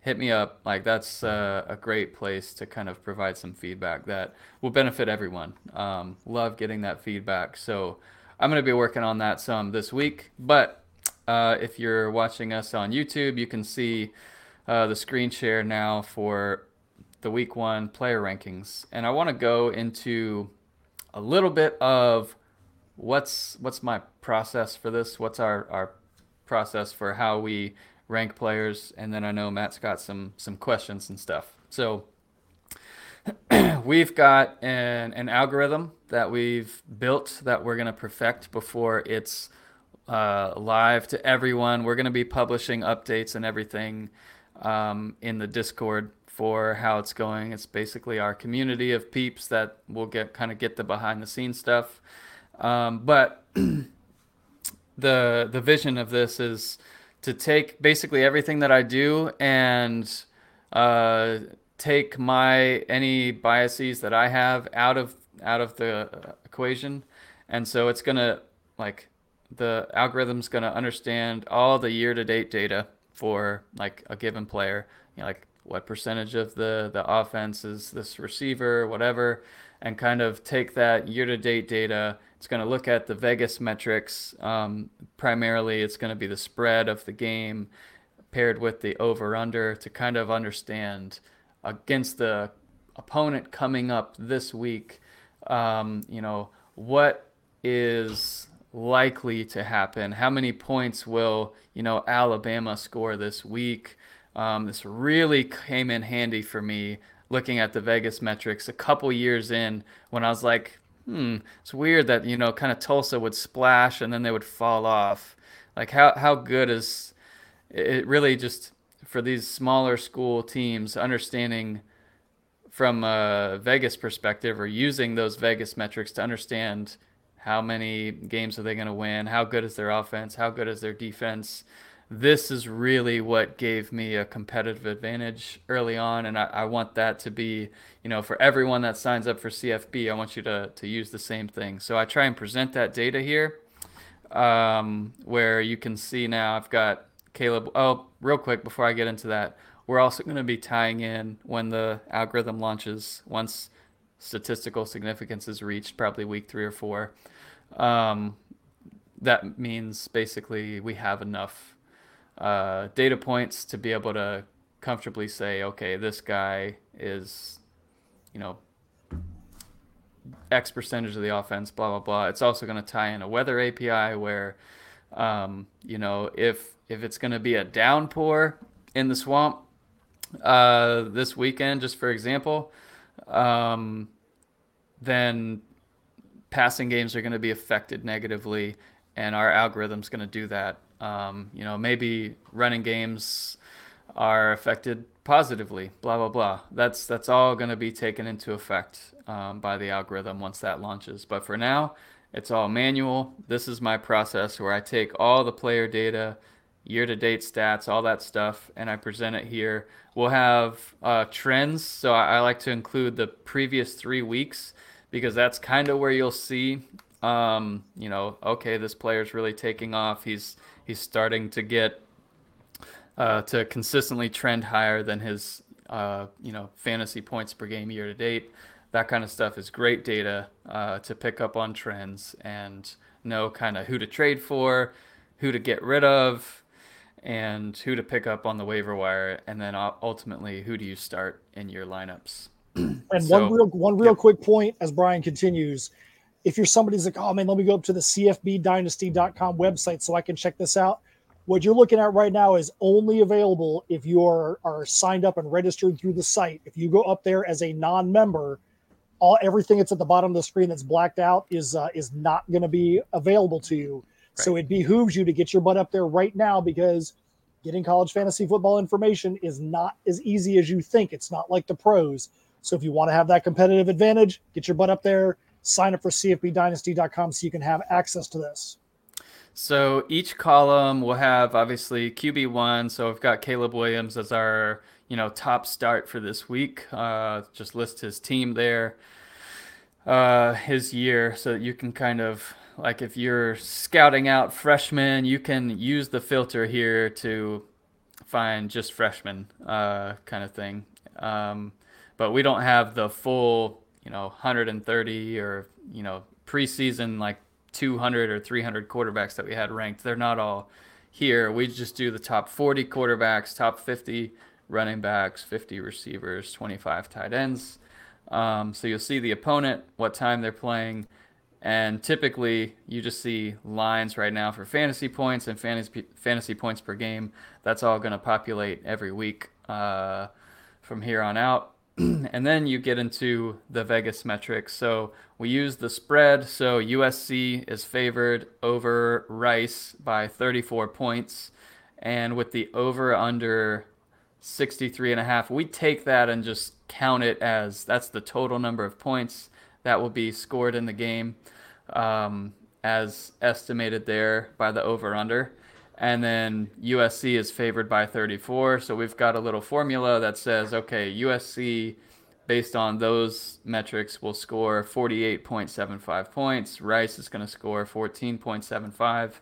hit me up. Like that's uh, a great place to kind of provide some feedback that will benefit everyone. Um, love getting that feedback. So I'm going to be working on that some this week. But uh, if you're watching us on YouTube, you can see uh, the screen share now for the week one player rankings. And I want to go into a little bit of what's what's my process for this. What's our our process for how we rank players, and then I know Matt's got some some questions and stuff. So <clears throat> we've got an an algorithm that we've built that we're gonna perfect before it's uh, live to everyone. We're gonna be publishing updates and everything um, in the Discord for how it's going. It's basically our community of peeps that will get kind of get the behind the scenes stuff. Um, but <clears throat> the the vision of this is to take basically everything that I do and uh, take my any biases that I have out of out of the equation And so it's to like the algorithm's to understand all the year to date data for like a given player, you know, like what percentage of the the offense is this receiver, whatever, and kind of take that year to date data. It's going to look at the Vegas metrics. Um, primarily, it's going to be the spread of the game paired with the over under to kind of understand against the opponent coming up this week, um, you know, what is likely to happen? How many points will, you know, Alabama score this week? Um, this really came in handy for me looking at the Vegas metrics a couple years in when I was like, hmm, it's weird that, you know, kind of Tulsa would splash and then they would fall off. Like, how, how good is it really just for these smaller school teams understanding from a Vegas perspective or using those Vegas metrics to understand how many games are they going to win? How good is their offense? How good is their defense? This is really what gave me a competitive advantage early on. And I, I, want that to be, you know, for everyone that signs up for CFB, I want you to, to use the same thing. So I try and present that data here um, where you can see now I've got Caleb. Oh, real quick before I get into that, we're also going to be tying in when the algorithm launches once statistical significance is reached, probably week three or four. Um, that means basically we have enough uh, data points to be able to comfortably say, okay, this guy is, you know, X percentage of the offense, blah, blah, blah. It's also going to tie in a weather API where, um, you know, if, if it's going to be a downpour in the swamp uh, this weekend, just for example, um, then passing games are going to be affected negatively, and our algorithm's going to do that. Um, you know, maybe running games are affected positively. Blah blah blah. That's that's all going to be taken into effect um, by the algorithm once that launches. But for now, it's all manual. This is my process where I take all the player data, year-to-date stats, all that stuff, and I present it here. We'll have uh, trends. So I, I like to include the previous three weeks because that's kind of where you'll see, um, you know, okay, this player's really taking off. He's he's starting to get uh, to consistently trend higher than his, uh, you know, fantasy points per game year to date. That kind of stuff is great data uh, to pick up on trends and know kind of who to trade for, who to get rid of, and who to pick up on the waiver wire, and then ultimately who do you start in your lineups. <clears throat> And so, one real one real quick point as Brian continues. If you're somebody's like, oh man, let me go up to the CFBDynasty.com website so I can check this out. What you're looking at right now is only available if you are, are signed up and registered through the site. If you go up there as a non-member, all everything that's at the bottom of the screen that's blacked out is uh, is not going to be available to you. Right. So it behooves you to get your butt up there right now because getting college fantasy football information is not as easy as you think. It's not like the pros. So if you want to have that competitive advantage, get your butt up there, sign up for cfbdynasty.com so you can have access to this. So each column will have obviously QB1. So I've got Caleb Williams as our you know top start for this week. Uh, just list his team there, uh, his year, so that you can kind of like if you're scouting out freshmen, you can use the filter here to find just freshmen uh, kind of thing. Um, but we don't have the full, you know, 130 or, you know, preseason like 200 or 300 quarterbacks that we had ranked. They're not all here. We just do the top 40 quarterbacks, top 50 running backs, 50 receivers, 25 tight ends. Um, so you'll see the opponent, what time they're playing, and typically you just see lines right now for fantasy points and fantasy fantasy points per game. That's all going to populate every week uh, from here on out. <clears throat> and then you get into the Vegas metrics. So we use the spread. So USC is favored over Rice by 34 points. And with the over under 63 and a half, we take that and just count it as that's the total number of points that will be scored in the game um, as estimated there by the over under and then USC is favored by 34. So we've got a little formula that says, okay, USC based on those metrics, will score 48.75 points. Rice is going to score 14.75.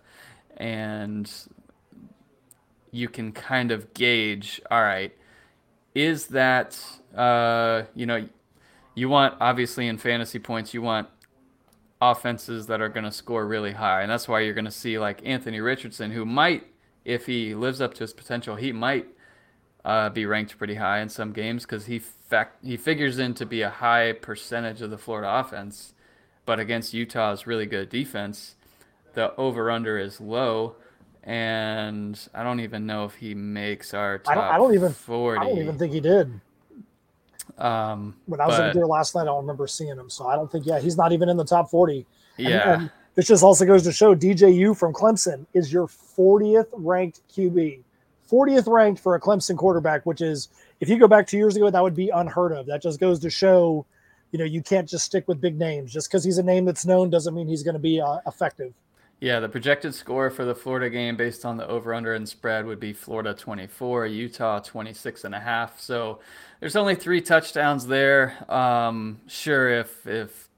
And you can kind of gauge all right, is that, uh, you know, you want, obviously, in fantasy points, you want offenses that are going to score really high. And that's why you're going to see like Anthony Richardson, who might, if he lives up to his potential, he might uh, be ranked pretty high in some games because he fact he figures in to be a high percentage of the Florida offense, but against Utah's really good defense, the over under is low, and I don't even know if he makes our top. I don't, I don't even. 40. I don't even think he did. Um, when I was but, there last night, I don't remember seeing him, so I don't think. Yeah, he's not even in the top forty. Yeah. And, and this just also goes to show DJU from Clemson is your 40th ranked QB. 40th ranked for a Clemson quarterback, which is, if you go back two years ago, that would be unheard of. That just goes to show, you know, you can't just stick with big names. Just because he's a name that's known doesn't mean he's going to be uh, effective. Yeah, the projected score for the Florida game based on the over under and spread would be Florida 24, Utah 26 and a half. So there's only three touchdowns there. Um, sure, if if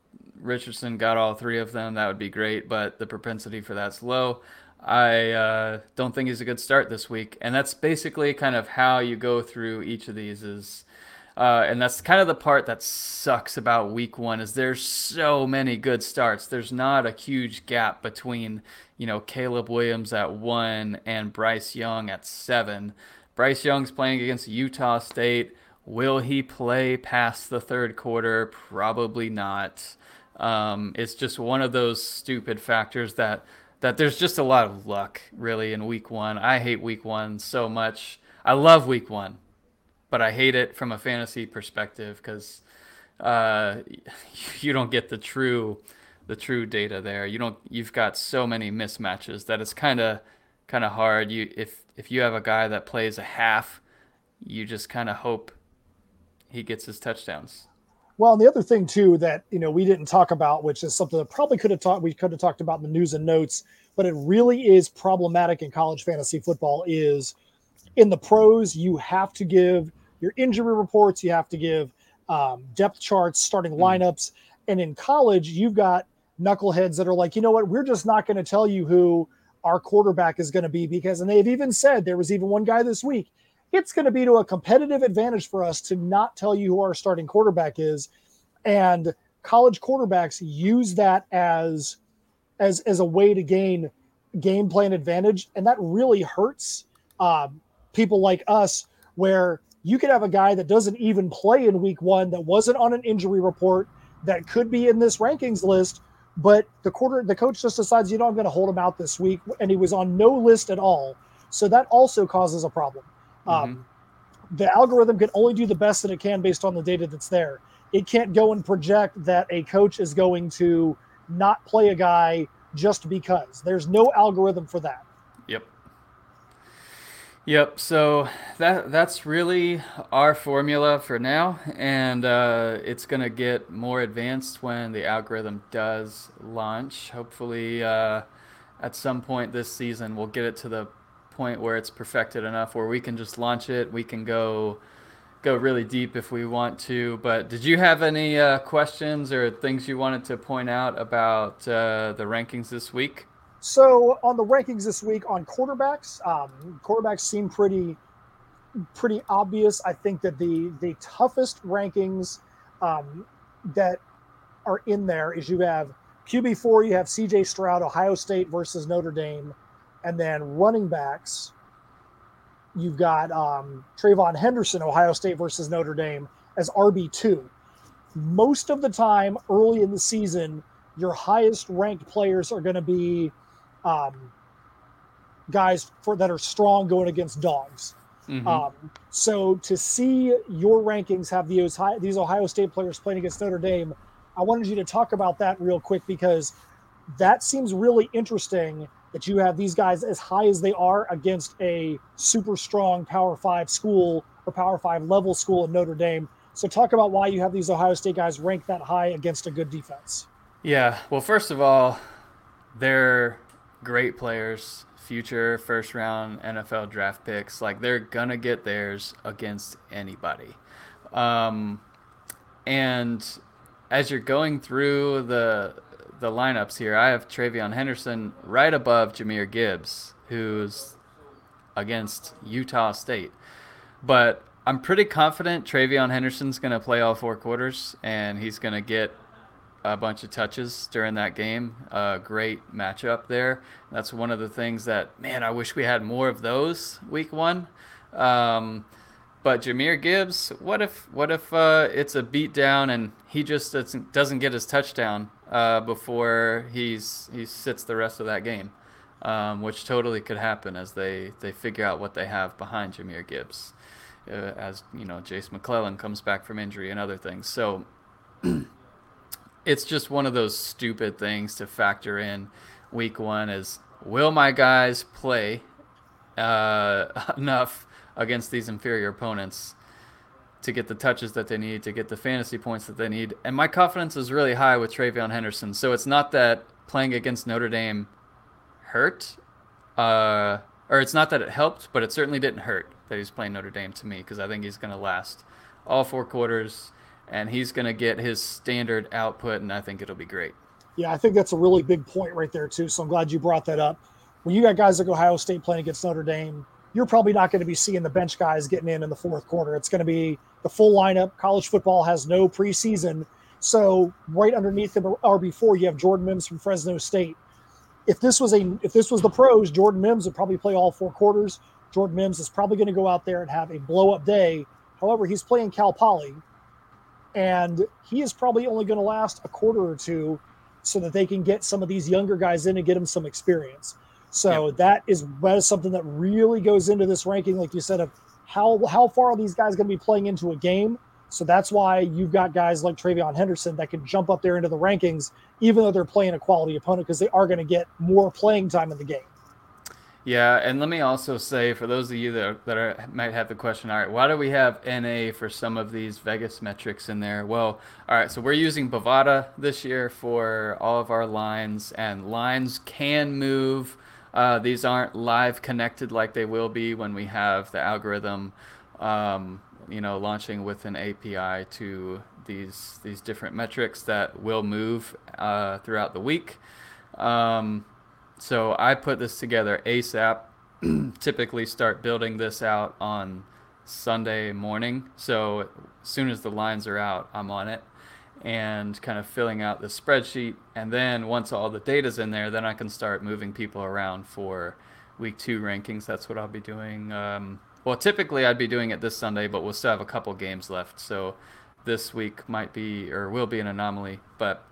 Richardson got all three of them, that would be great, but the propensity for that's low. I uh, don't think he's a good start this week, and that's basically kind of how you go through each of these. Is uh, and that's kind of the part that sucks about week one is there's so many good starts. There's not a huge gap between you know Caleb Williams at one and Bryce Young at seven. Bryce Young's playing against Utah State. Will he play past the third quarter? Probably not. Um, it's just one of those stupid factors that that there's just a lot of luck really in week one. I hate week one so much. I love week one, but I hate it from a fantasy perspective because uh, <laughs> you don't get the true the true data there. You don't. You've got so many mismatches that it's kind of kind of hard. You if if you have a guy that plays a half, you just kind of hope he gets his touchdowns. Well, and the other thing too that you know we didn't talk about, which is something that probably could have talked we could have talked about in the news and notes, but it really is problematic in college fantasy football. Is in the pros you have to give your injury reports, you have to give um, depth charts, starting mm-hmm. lineups, and in college you've got knuckleheads that are like, you know what, we're just not going to tell you who our quarterback is going to be because, and they've even said there was even one guy this week it's going to be to a competitive advantage for us to not tell you who our starting quarterback is. And college quarterbacks use that as as as a way to gain game plan advantage, and that really hurts um, people like us, where you could have a guy that doesn't even play in week one, that wasn't on an injury report, that could be in this rankings list, but the quarter the coach just decides, you know, I'm going to hold him out this week, and he was on no list at all. So that also causes a problem. Um, mm-hmm. The algorithm can only do the best that it can based on the data that's there. It can't go and project that a coach is going to not play a guy just because. There's no algorithm for that. Yep. So that that's really our formula for now, and uh, it's gonna get more advanced when the algorithm does launch. Hopefully, uh, at some point this season, we'll get it to the point where it's perfected enough where we can just launch it. We can go go really deep if we want to. But did you have any uh, questions or things you wanted to point out about uh, the rankings this week? So on the rankings this week on quarterbacks, um, quarterbacks seem pretty pretty obvious. I think that the the toughest rankings um, that are in there is you have QB four, you have CJ Stroud, Ohio State versus Notre Dame. And then running backs, you've got um, TreVeyon Henderson, Ohio State versus Notre Dame, as RB2. Most of the time, early in the season, your highest ranked players are going to be um, guys for that are strong going against dogs. Mm-hmm. Um, so to see your rankings have these these Ohio State players playing against Notre Dame, I wanted you to talk about that real quick because that seems really interesting that you have these guys as high as they are against a super strong Power Five school or Power Five level school in Notre Dame. So, talk about why you have these Ohio State guys ranked that high against a good defense. Yeah. Well, first of all, they're great players, future first round NFL draft picks. Like, they're to get theirs against anybody. Um, and as you're going through the the lineups here, I have TreVeyon Henderson right above Jahmyr Gibbs, who's against Utah State. But I'm pretty confident TreVeyon Henderson's going to play all four quarters, and he's going to get a bunch of touches during that game. A great matchup there. That's one of the things that, man, I wish we had more of those week one. Um, but Jahmyr Gibbs, what if what if uh, it's a beat down and he just doesn't, doesn't get his touchdown uh, before he's he sits the rest of that game, um, which totally could happen as they they figure out what they have behind Jahmyr Gibbs, uh, as you know Jase McClellan comes back from injury and other things. So <clears throat> it's just one of those stupid things to factor in week one is will my guys play uh, <laughs> enough against these inferior opponents to get the touches that they need, to get the fantasy points that they need. And my confidence is really high with TreVeyon Henderson. So it's not that playing against Notre Dame hurt, uh, or it's not that it helped, but it certainly didn't hurt that he's playing Notre Dame to me because I think he's going to last all four quarters and he's going to get his standard output, and I think it'll be great. Yeah, I think that's a really big point right there, too. So I'm glad you brought that up. When you got guys like Ohio State playing against Notre Dame, you're probably not going to be seeing the bench guys getting in in the fourth quarter. It's going to be the full lineup. College football has no preseason. So right underneath them or before you have Jordan Mims from Fresno State. If this was a if this was the pros, Jordan Mims would probably play all four quarters. Jordan Mims is probably going to go out there and have a blow up day. However, he's playing Cal Poly, and he is probably only going to last a quarter or two so that they can get some of these younger guys in and get them some experience. So yep. that is that is something that really goes into this ranking, like you said, of how how far are these guys going to be playing into a game. So that's why you've got guys like TreVeyon Henderson that can jump up there into the rankings, even though they're playing a quality opponent, because they are going to get more playing time in the game. Yeah, and let me also say for those of you that, that are, might have the question, all right, why do we have NA for some of these Vegas metrics in there? Well, all right, so we're using Bovada this year for all of our lines, and lines can move. Uh, these aren't live connected like they will be when we have the algorithm, um, you know, launching with an API to these these different metrics that will move uh, throughout the week. Um, so I put this together ASAP. <clears throat> Typically start building this out on Sunday morning. So as soon as the lines are out, I'm on it and kind of filling out the spreadsheet. And then once all the data's in there, then I can start moving people around for week two rankings. That's what I'll be doing. Um, well, typically I'd be doing it this Sunday, but we'll still have a couple games left. So this week might be or will be an anomaly. But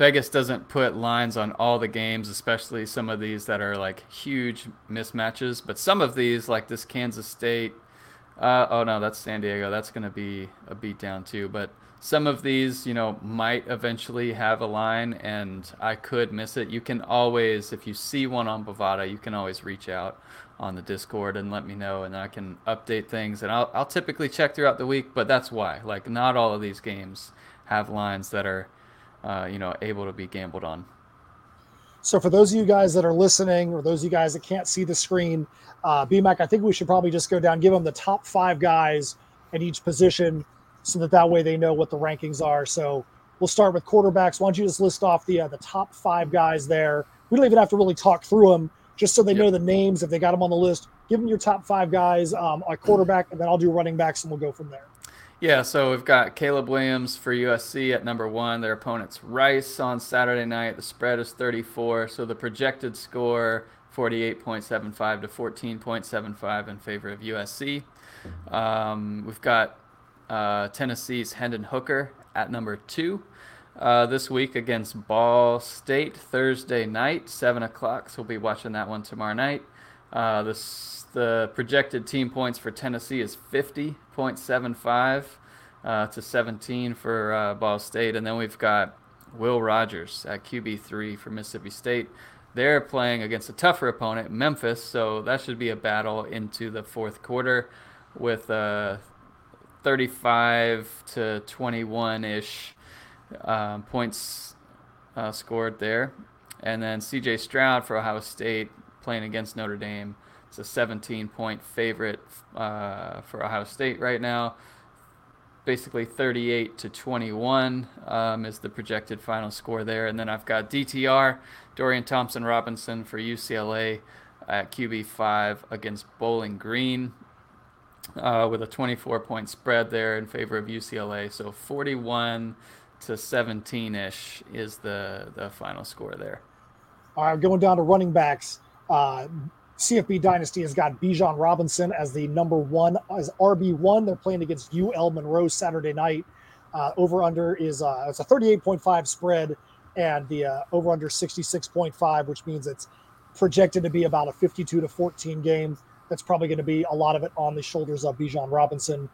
Vegas doesn't put lines on all the games, especially some of these that are like huge mismatches. But some of these, like this Kansas State, uh, oh no, that's San Diego. That's going to be a beatdown too. But some of these, you know, might eventually have a line, and I could miss it. You can always, if you see one on Bovada, you can always reach out on the Discord and let me know, and I can update things. And I'll, I'll typically check throughout the week, but that's why. Like, not all of these games have lines that are uh, you know, able to be gambled on. So for those of you guys that are listening, or those of you guys that can't see the screen, uh, BMAC, I think we should probably just go down, give them the top five guys at each position, so that that way they know what the rankings are. So we'll start with quarterbacks. Why don't you just list off the uh, the top five guys there? We don't even have to really talk through them, just so they yep. know the names if they got them on the list. Give them your top five guys um, at quarterback, and then I'll do running backs, and we'll go from there. Yeah, so we've got Caleb Williams for USC at number one. Their opponent's Rice on Saturday night. The spread is 34, so the projected score 48.75 to 14.75 in favor of USC. Um, we've got uh, Tennessee's Hendon Hooker at number two uh, this week against Ball State Thursday night, 7 o'clock. So we'll be watching that one tomorrow night. Uh, this the projected team points for Tennessee is 50.75 uh, to 17 for uh, Ball State. And then we've got Will Rogers at QB3 for Mississippi State. They're playing against a tougher opponent, Memphis. So that should be a battle into the fourth quarter with uh, 35 to 21 ish um, points uh, scored there. And then CJ Stroud for Ohio State playing against Notre Dame. It's a 17 point favorite uh, for Ohio State right now. basically 38 to 21 um, is the projected final score there. And then I've got DTR, Dorian Thompson Robinson for UCLA at QB5 against Bowling Green uh, with a 24 point spread there in favor of UCLA. So 41 to 17 ish is the, the final score there. All right, going down to running backs. Uh, CFB Dynasty has got Bijan Robinson as the number one, as RB1. They're playing against UL Monroe Saturday night. Uh, over under is uh, it's a 38.5 spread, and the uh, over under 66.5, which means it's projected to be about a 52 to 14 game. That's probably going to be a lot of it on the shoulders of Bijan Robinson.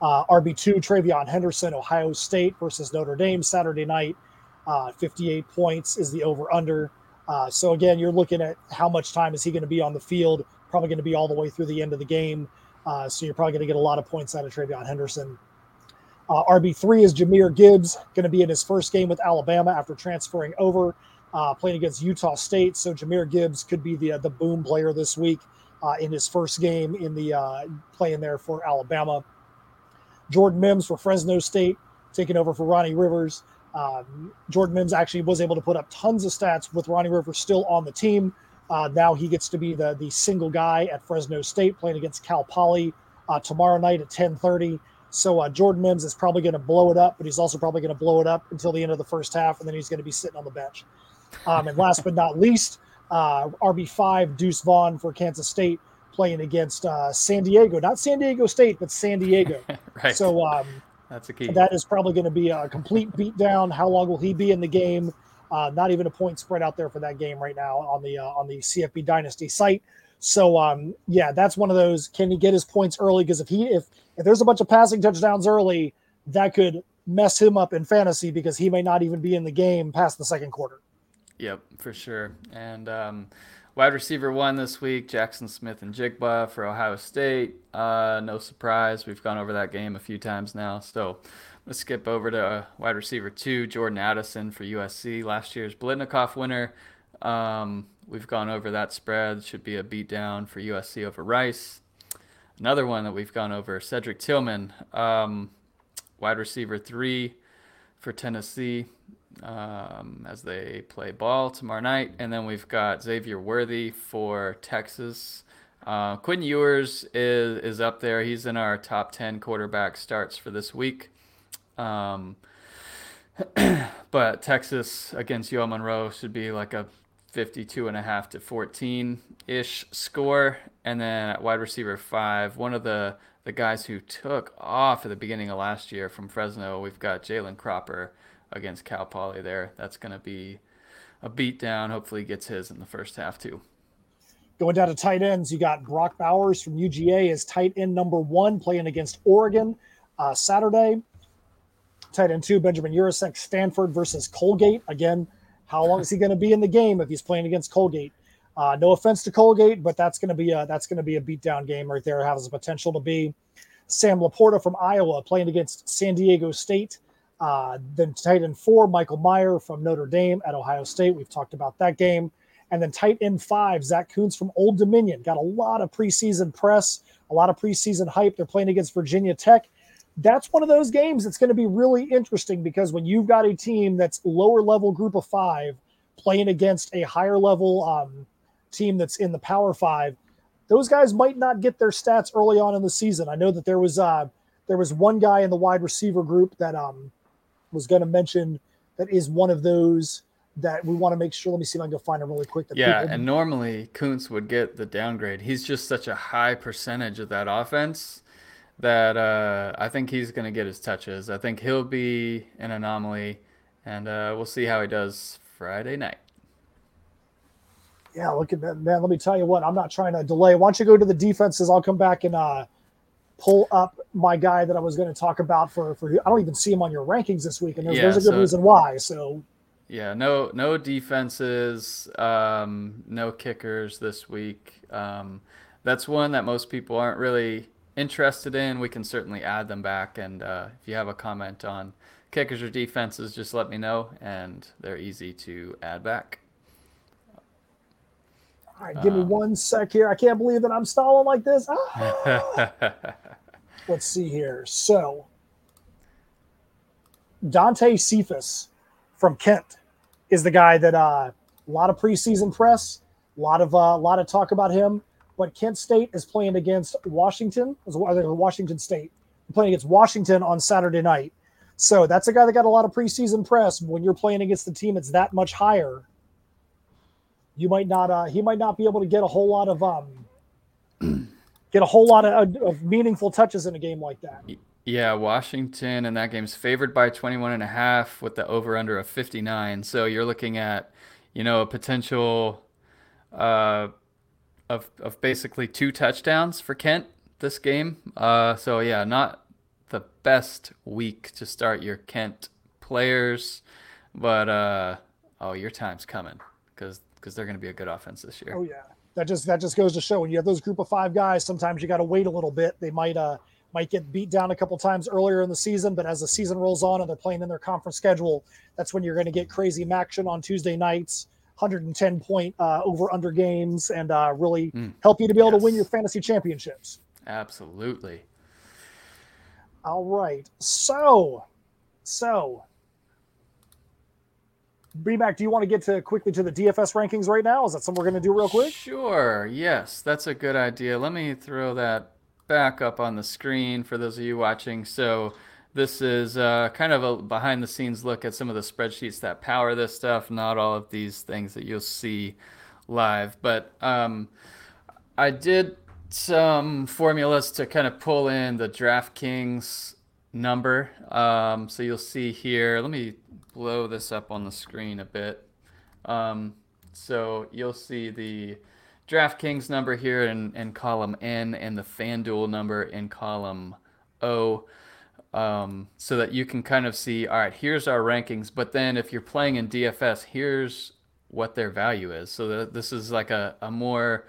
Uh, RB2, TreVeyon Henderson, Ohio State versus Notre Dame Saturday night. Uh, 58 points is the over under. Uh, so again, you're looking at how much time is he going to be on the field? Probably going to be all the way through the end of the game. Uh, so you're probably going to get a lot of points out of TreVeyon Henderson. Uh, RB3 is Jahmyr Gibbs, going to be in his first game with Alabama after transferring over, uh, playing against Utah State. So Jahmyr Gibbs could be the the boom player this week uh, in his first game in the uh, playing there for Alabama. Jordan Mims for Fresno State taking over for Ronnie Rivers. Um, Jordan Mims actually was able to put up tons of stats with Ronnie Rivers still on the team. Uh, now he gets to be the the single guy at Fresno State playing against Cal Poly uh, tomorrow night at 10:30. So uh, Jordan Mims is probably going to blow it up, but he's also probably going to blow it up until the end of the first half, and then he's going to be sitting on the bench. Um, and last but not least, uh, RB5 Deuce Vaughn for Kansas State playing against uh, San Diego, not San Diego State, but San Diego. <laughs> right. So um, that's a key. That is probably going to be a complete beatdown. How long will he be in the game? Uh, not even a point spread out there for that game right now on the uh, on the CFB Dynasty site. So um, yeah, that's one of those. Can he get his points early? Because if he if if there's a bunch of passing touchdowns early, that could mess him up in fantasy because he may not even be in the game past the second quarter. Yep, for sure. And um, wide receiver one this week, Jackson Smith-Njigba for Ohio State. Uh, no surprise. We've gone over that game a few times now. So let's skip over to uh, wide receiver two, Jordan Addison for USC, last year's Biletnikoff winner. Um, we've gone over that spread. Should be a beatdown for USC over Rice. Another one that we've gone over, Cedric Tillman, um, wide receiver three for Tennessee um, as they play ball tomorrow night. And then we've got Xavier Worthy for Texas. Uh, Quinn Ewers is, is up there. He's in our top 10 quarterback starts for this week. Um, <clears throat> but Texas against UL Monroe should be like a 52 and a half to 14 ish score. And then at wide receiver five, one of the, the guys who took off at the beginning of last year from Fresno, we've got Jalen Cropper against Cal Poly there. That's going to be a beatdown. Hopefully, he gets his in the first half too. Going down to tight ends, you got Brock Bowers from UGA as tight end number one playing against Oregon uh, Saturday. Tight end two, Benjamin Yurosek, Stanford versus Colgate. Again, how long is he going to be in the game if he's playing against Colgate? Uh, no offense to Colgate, but that's going to be a that's going to be a beatdown game right there. Has the potential to be. Sam LaPorta from Iowa playing against San Diego State. Uh, then tight end four, Michael Meyer from Notre Dame at Ohio State. We've talked about that game. And then tight end five, Zach Kuntz from Old Dominion. Got a lot of preseason press, a lot of preseason hype. They're playing against Virginia Tech. That's one of those games that's going to be really interesting because when you've got a team that's lower level group of five playing against a higher level um, team that's in the Power Five, those guys might not get their stats early on in the season. I know that there was uh, there was one guy in the wide receiver group that um, was going to mention that is one of those that we want to make sure. Let me see if I can go find him really quick. yeah, people... and normally Kuntz would get the downgrade. He's just such a high percentage of that offense that uh, I think he's going to get his touches. I think he'll be an anomaly, and uh, we'll see how he does Friday night. Yeah, look at that, man. Let me tell you what, I'm not trying to delay. Why don't you go to the defenses? I'll come back and uh, pull up my guy that I was going to talk about for for. I don't even see him on your rankings this week, and there's, yeah, there's a good so, reason why. So. Yeah, no, no defenses, um, no kickers this week. Um, that's one that most people aren't really interested in. We can certainly add them back, and uh, if you have a comment on kickers or defenses, just let me know, and they're easy to add back. All right, give me um, one sec here. I can't believe that I'm stalling like this. <laughs> Ah. Let's see here. So, Dante Cephas from Kent is the guy that uh, a lot of preseason press, a lot of a uh, lot of talk about him. But Kent State is playing against Washington, Washington State, playing against Washington on Saturday night. So that's a guy that got a lot of preseason press. When you're playing against the team that's that much higher, you might not. Uh, he might not be able to get a whole lot of um, get a whole lot of, of meaningful touches in a game like that. Yeah, Washington and that game's favored by 21 and a half with the over under of 59. So you're looking at, you know, a potential uh, of of basically two touchdowns for Kent this game. Uh, so yeah, not the best week to start your Kent players, but uh, oh, your time's coming because because they're going to be a good offense this year. Oh yeah, that just that just goes to show when you have those group of five guys, sometimes you got to wait a little bit. They might uh might get beat down a couple times earlier in the season, but as the season rolls on and they're playing in their conference schedule, that's when you're going to get crazy action on Tuesday nights. 110 point uh, over under games and uh, really mm, help you to be able yes. to win your fantasy championships. Absolutely. All right. So, so BMAC, do you want to get to quickly to the DFS rankings right now? Is that something we're going to do real quick? Sure. Yes, that's a good idea. Let me throw that back up on the screen for those of you watching. So this is uh, kind of a behind the scenes look at some of the spreadsheets that power this stuff. Not all of these things that you'll see live, but um, I did some formulas to kind of pull in the DraftKings number. Um, so you'll see here. Let me blow this up on the screen a bit. Um, so you'll see the DraftKings number here in, in column N and the FanDuel number in column O. Um, so that you can kind of see, all right, here's our rankings. But then if you're playing in DFS, here's what their value is. So that this is like a, a more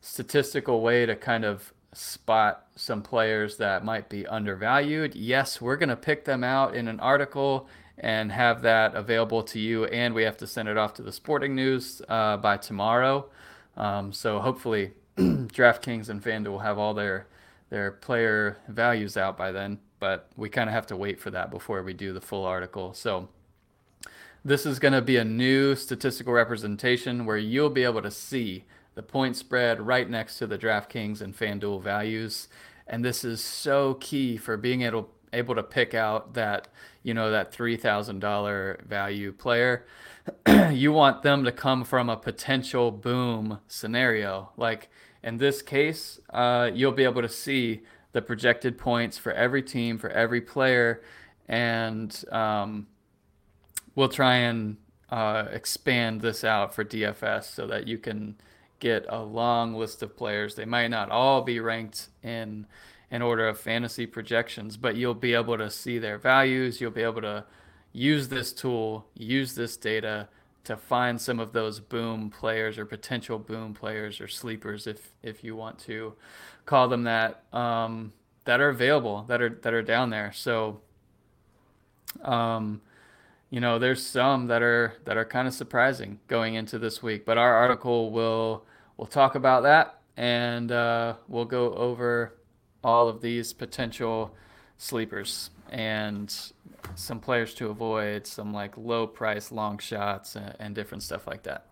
statistical way to kind of spot some players that might be undervalued. Yes, we're going to pick them out in an article and have that available to you. And we have to send it off to the Sporting News uh, by tomorrow. Um, so hopefully, <clears throat> DraftKings and FanDuel will have all their their player values out by then. But we kind of have to wait for that before we do the full article. So this is going to be a new statistical representation where you'll be able to see the point spread right next to the DraftKings and FanDuel values. And this is so key for being able able to pick out that you know that three thousand dollar value player. <clears throat> you want them to come from a potential boom scenario. Like in this case, uh, you'll be able to see the projected points for every team for every player, and um, we'll try and uh, expand this out for DFS so that you can get a long list of players. They might not all be ranked in in order of fantasy projections, but you'll be able to see their values. You'll be able to use this tool, use this data to find some of those boom players or potential boom players or sleepers, if if you want to call them that, um, that are available, that are that are down there. So, um, you know, there's some that are that are kind of surprising going into this week, but our article will we'll talk about that and uh, we'll go over all of these potential sleepers and some players to avoid, some like low price long shots and, and different stuff like that.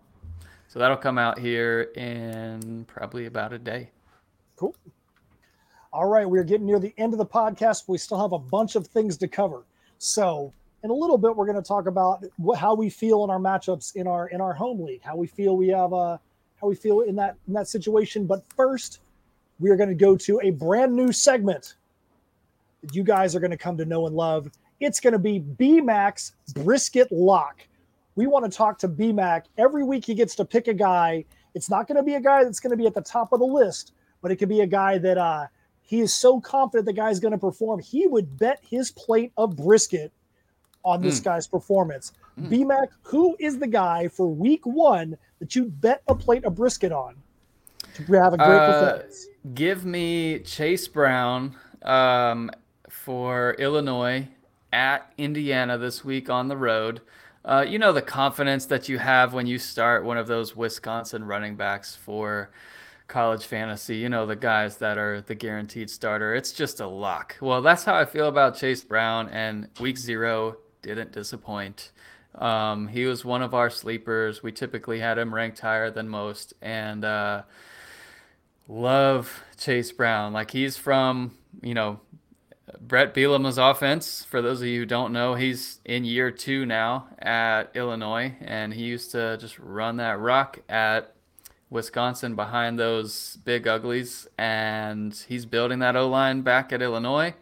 So that'll come out here in probably about a day. Cool. All right, we're getting near the end of the podcast. But we still have a bunch of things to cover. So, in a little bit, we're going to talk about what, how we feel in our matchups in our in our home league. How we feel we have a how we feel in that in that situation. But first, we are going to go to a brand new segment that you guys are going to come to know and love. It's going to be BMAC's Brisket Lock. We want to talk to BMAC every week. He gets to pick a guy. It's not going to be a guy that's going to be at the top of the list, but it could be a guy that uh, he is so confident the guy's going to perform. He would bet his plate of brisket on this mm. guy's performance. Mm. BMAC, who is the guy for week one that you bet a plate of brisket on to have a great uh, performance? Give me Chase Brown um, for Illinois at Indiana this week on the road. Uh, you know the confidence that you have when you start one of those Wisconsin running backs for college fantasy. You know the guys that are the guaranteed starter. It's just a lock. Well, that's how I feel about Chase Brown and week zero didn't disappoint. Um, he was one of our sleepers. We typically had him ranked higher than most, and uh, love Chase Brown. Like he's from you know Bret Bielema's offense. For those of you who don't know, he's in year two now at Illinois, and he used to just run that rock at Wisconsin behind those big uglies, and he's building that O line back at Illinois.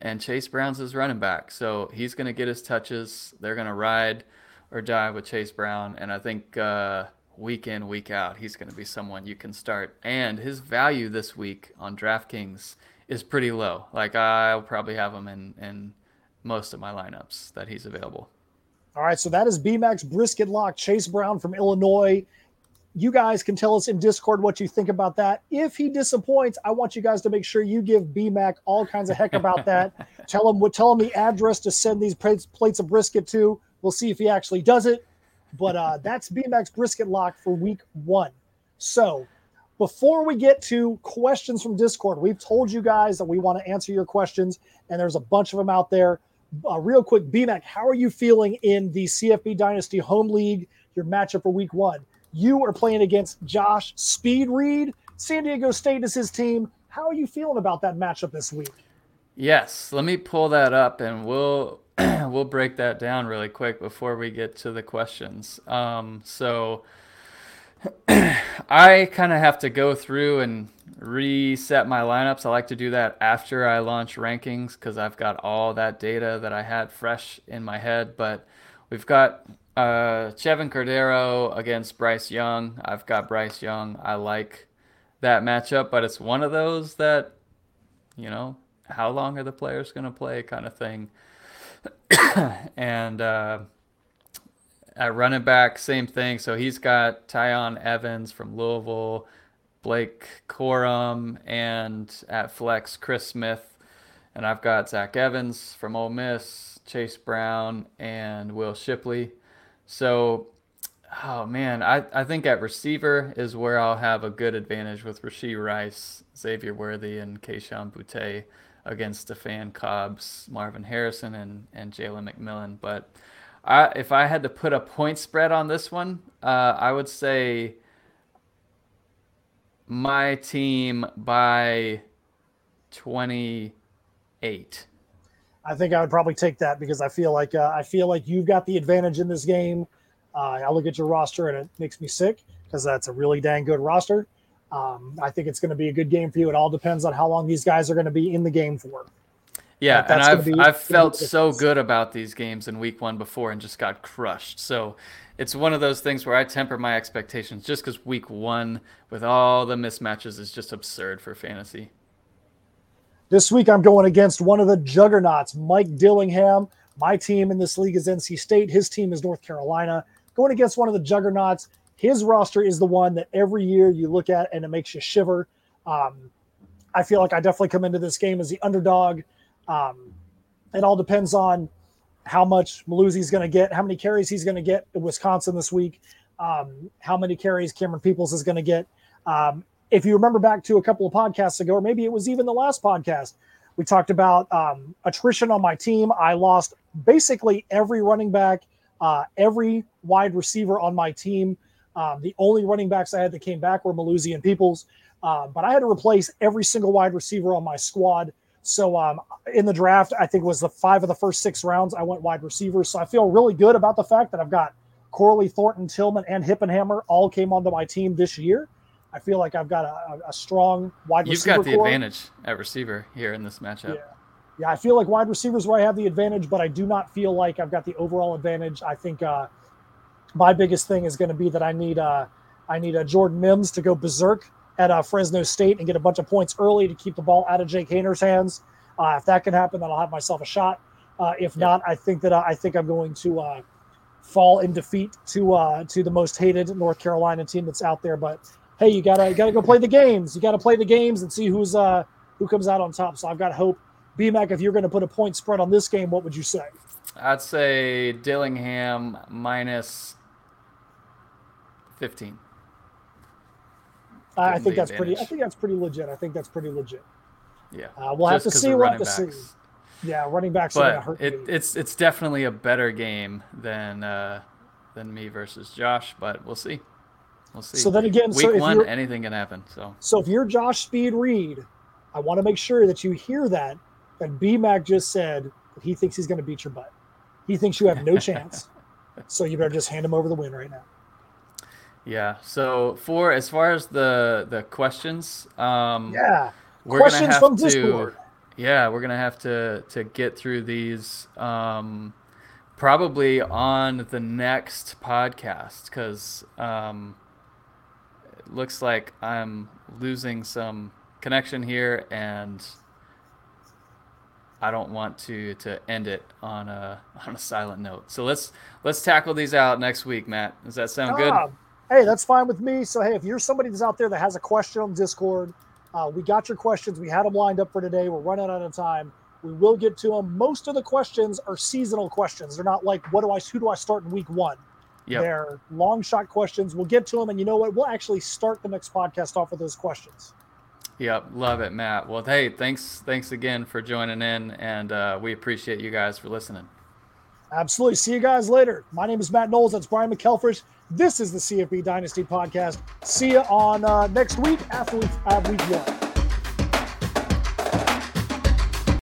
And Chase Brown's his running back, so he's going to get his touches. They're going to ride or die with Chase Brown, and I think uh, week in, week out, he's going to be someone you can start. And his value this week on DraftKings is pretty low. Like I'll probably have him in in most of my lineups that he's available. All right, so that is BMAC's brisket lock Chase Brown from Illinois. You guys can tell us in Discord what you think about that. If he disappoints, I want you guys to make sure you give BMAC all kinds of heck about that. <laughs> tell him tell him the address to send these plates, plates of brisket to. We'll see if he actually does it. But uh, that's BMAC's brisket lock for week one. So before we get to questions from Discord, we've told you guys that we want to answer your questions, and there's a bunch of them out there. Uh, real quick, BMAC, how are you feeling in the CFB Dynasty Home League, your matchup for week one? You are playing against Josh Speed Reed. San Diego State is his team. How are you feeling about that matchup this week? Yes, let me pull that up and we'll <clears throat> we'll break that down really quick before we get to the questions. Um, so <clears throat> I kind of have to go through and reset my lineups. I like to do that after I launch rankings because I've got all that data that I had fresh in my head. But we've got uh, Chevan Cordeiro against Bryce Young. I've got Bryce Young. I like that matchup, but it's one of those that, you know, how long are the players going to play kind of thing. <coughs> and, uh, at running back, same thing. So he's got Tiyon Evans from Louisville, Blake Corum, and at flex, Chris Smith. And I've got Zach Evans from Ole Miss, Chase Brown, and Will Shipley. So, oh man, I, I think at receiver is where I'll have a good advantage with Rashee Rice, Xavier Worthy, and Kayshon Boutte against Stefan Cobbs, Marvin Harrison, and, and Jalen McMillan. But I, if I had to put a point spread on this one, uh, I would say my team by 28. I think I would probably take that because I feel like uh, I feel like you've got the advantage in this game. Uh, I look at your roster and it makes me sick because that's a really dang good roster. Um, I think it's going to be a good game for you. It all depends on how long these guys are going to be in the game for. Yeah, and I've be, I've felt so good about these games in week one before and just got crushed. So it's one of those things where I temper my expectations just because week one with all the mismatches is just absurd for fantasy. This week I'm going against one of the juggernauts, Mike Dillingham. My team in this league is NC State. His team is North Carolina. Going against one of the juggernauts. His roster is the one that every year you look at and it makes you shiver. Um, I feel like I definitely come into this game as the underdog. Um, it all depends on how much Mellusi's going to get, how many carries he's going to get in Wisconsin this week, um, how many carries Camerun Peoples is going to get. Um, if you remember back to a couple of podcasts ago, or maybe it was even the last podcast, we talked about um, attrition on my team. I lost basically every running back, uh, every wide receiver on my team. Um, the only running backs I had that came back were Mellusi and Peoples, uh, but I had to replace every single wide receiver on my squad. So um, in the draft, I think it was the five of the first six rounds, I went wide receivers. So I feel really good about the fact that I've got Corley, Thornton, Tillman, and Hippenhammer all came onto my team this year. I feel like I've got a, a strong wide You've receiver. You've got the core. advantage at receiver here in this matchup. Yeah. yeah, I feel like wide receivers where I have the advantage, but I do not feel like I've got the overall advantage. I think uh, my biggest thing is going to be that I need uh, I need a Jordan Mims to go berserk at uh, Fresno State and get a bunch of points early to keep the ball out of Jake Haener's hands. Uh, if that can happen, then I'll have myself a shot. Uh, if not, I think that uh, I think I'm going to uh, fall in defeat to uh, to the most hated North Carolina team that's out there. But hey, you gotta you gotta go play the games. You gotta play the games and see who's uh, who comes out on top. So I've got hope. BMAC, if you're going to put a point spread on this game, what would you say? I'd say Dillingham minus 15. I think that's advantage. pretty. I think that's pretty legit. I think that's pretty legit. Yeah. Uh, we'll Just have to see. We'll have to backs. see. Yeah, running backs are but hurt it, it's it's definitely a better game than uh, than me versus Josh. But we'll see. We'll see. So then again, week so if one, anything can happen. So so if you're Josh Speed Reed, I want to make sure that you hear that that B Mac just said that he thinks he's going to beat your butt. He thinks you have no <laughs> chance. So you better just hand him over the win right now. Yeah. So for as far as the the questions, um, Yeah. we're gonna Questions have from to. Discord. Yeah, we're gonna have to to get through these um, probably on the next podcast because um, it looks like I'm losing some connection here, and I don't want to to end it on a <laughs> on a silent note. So let's let's tackle these out next week, Matt. Does that sound good? Hey, that's fine with me. So hey, if you're somebody that's out there that has a question on Discord, uh, we got your questions. We had them lined up for today. We're running out of time. We will get to them. Most of the questions are seasonal questions. They're not like what do I who do I start in week one. Yep. They're long shot questions. We'll get to them, and you know what? We'll actually start the next podcast off with those questions. Yep, love it, Matt. Well, hey, thanks, thanks again for joining in, and uh, we appreciate you guys for listening. Absolutely. See you guys later. My name is Matt Knowles. That's Brian McKelfridge. This is the CFB Dynasty podcast. See you on uh, next week after we have week one.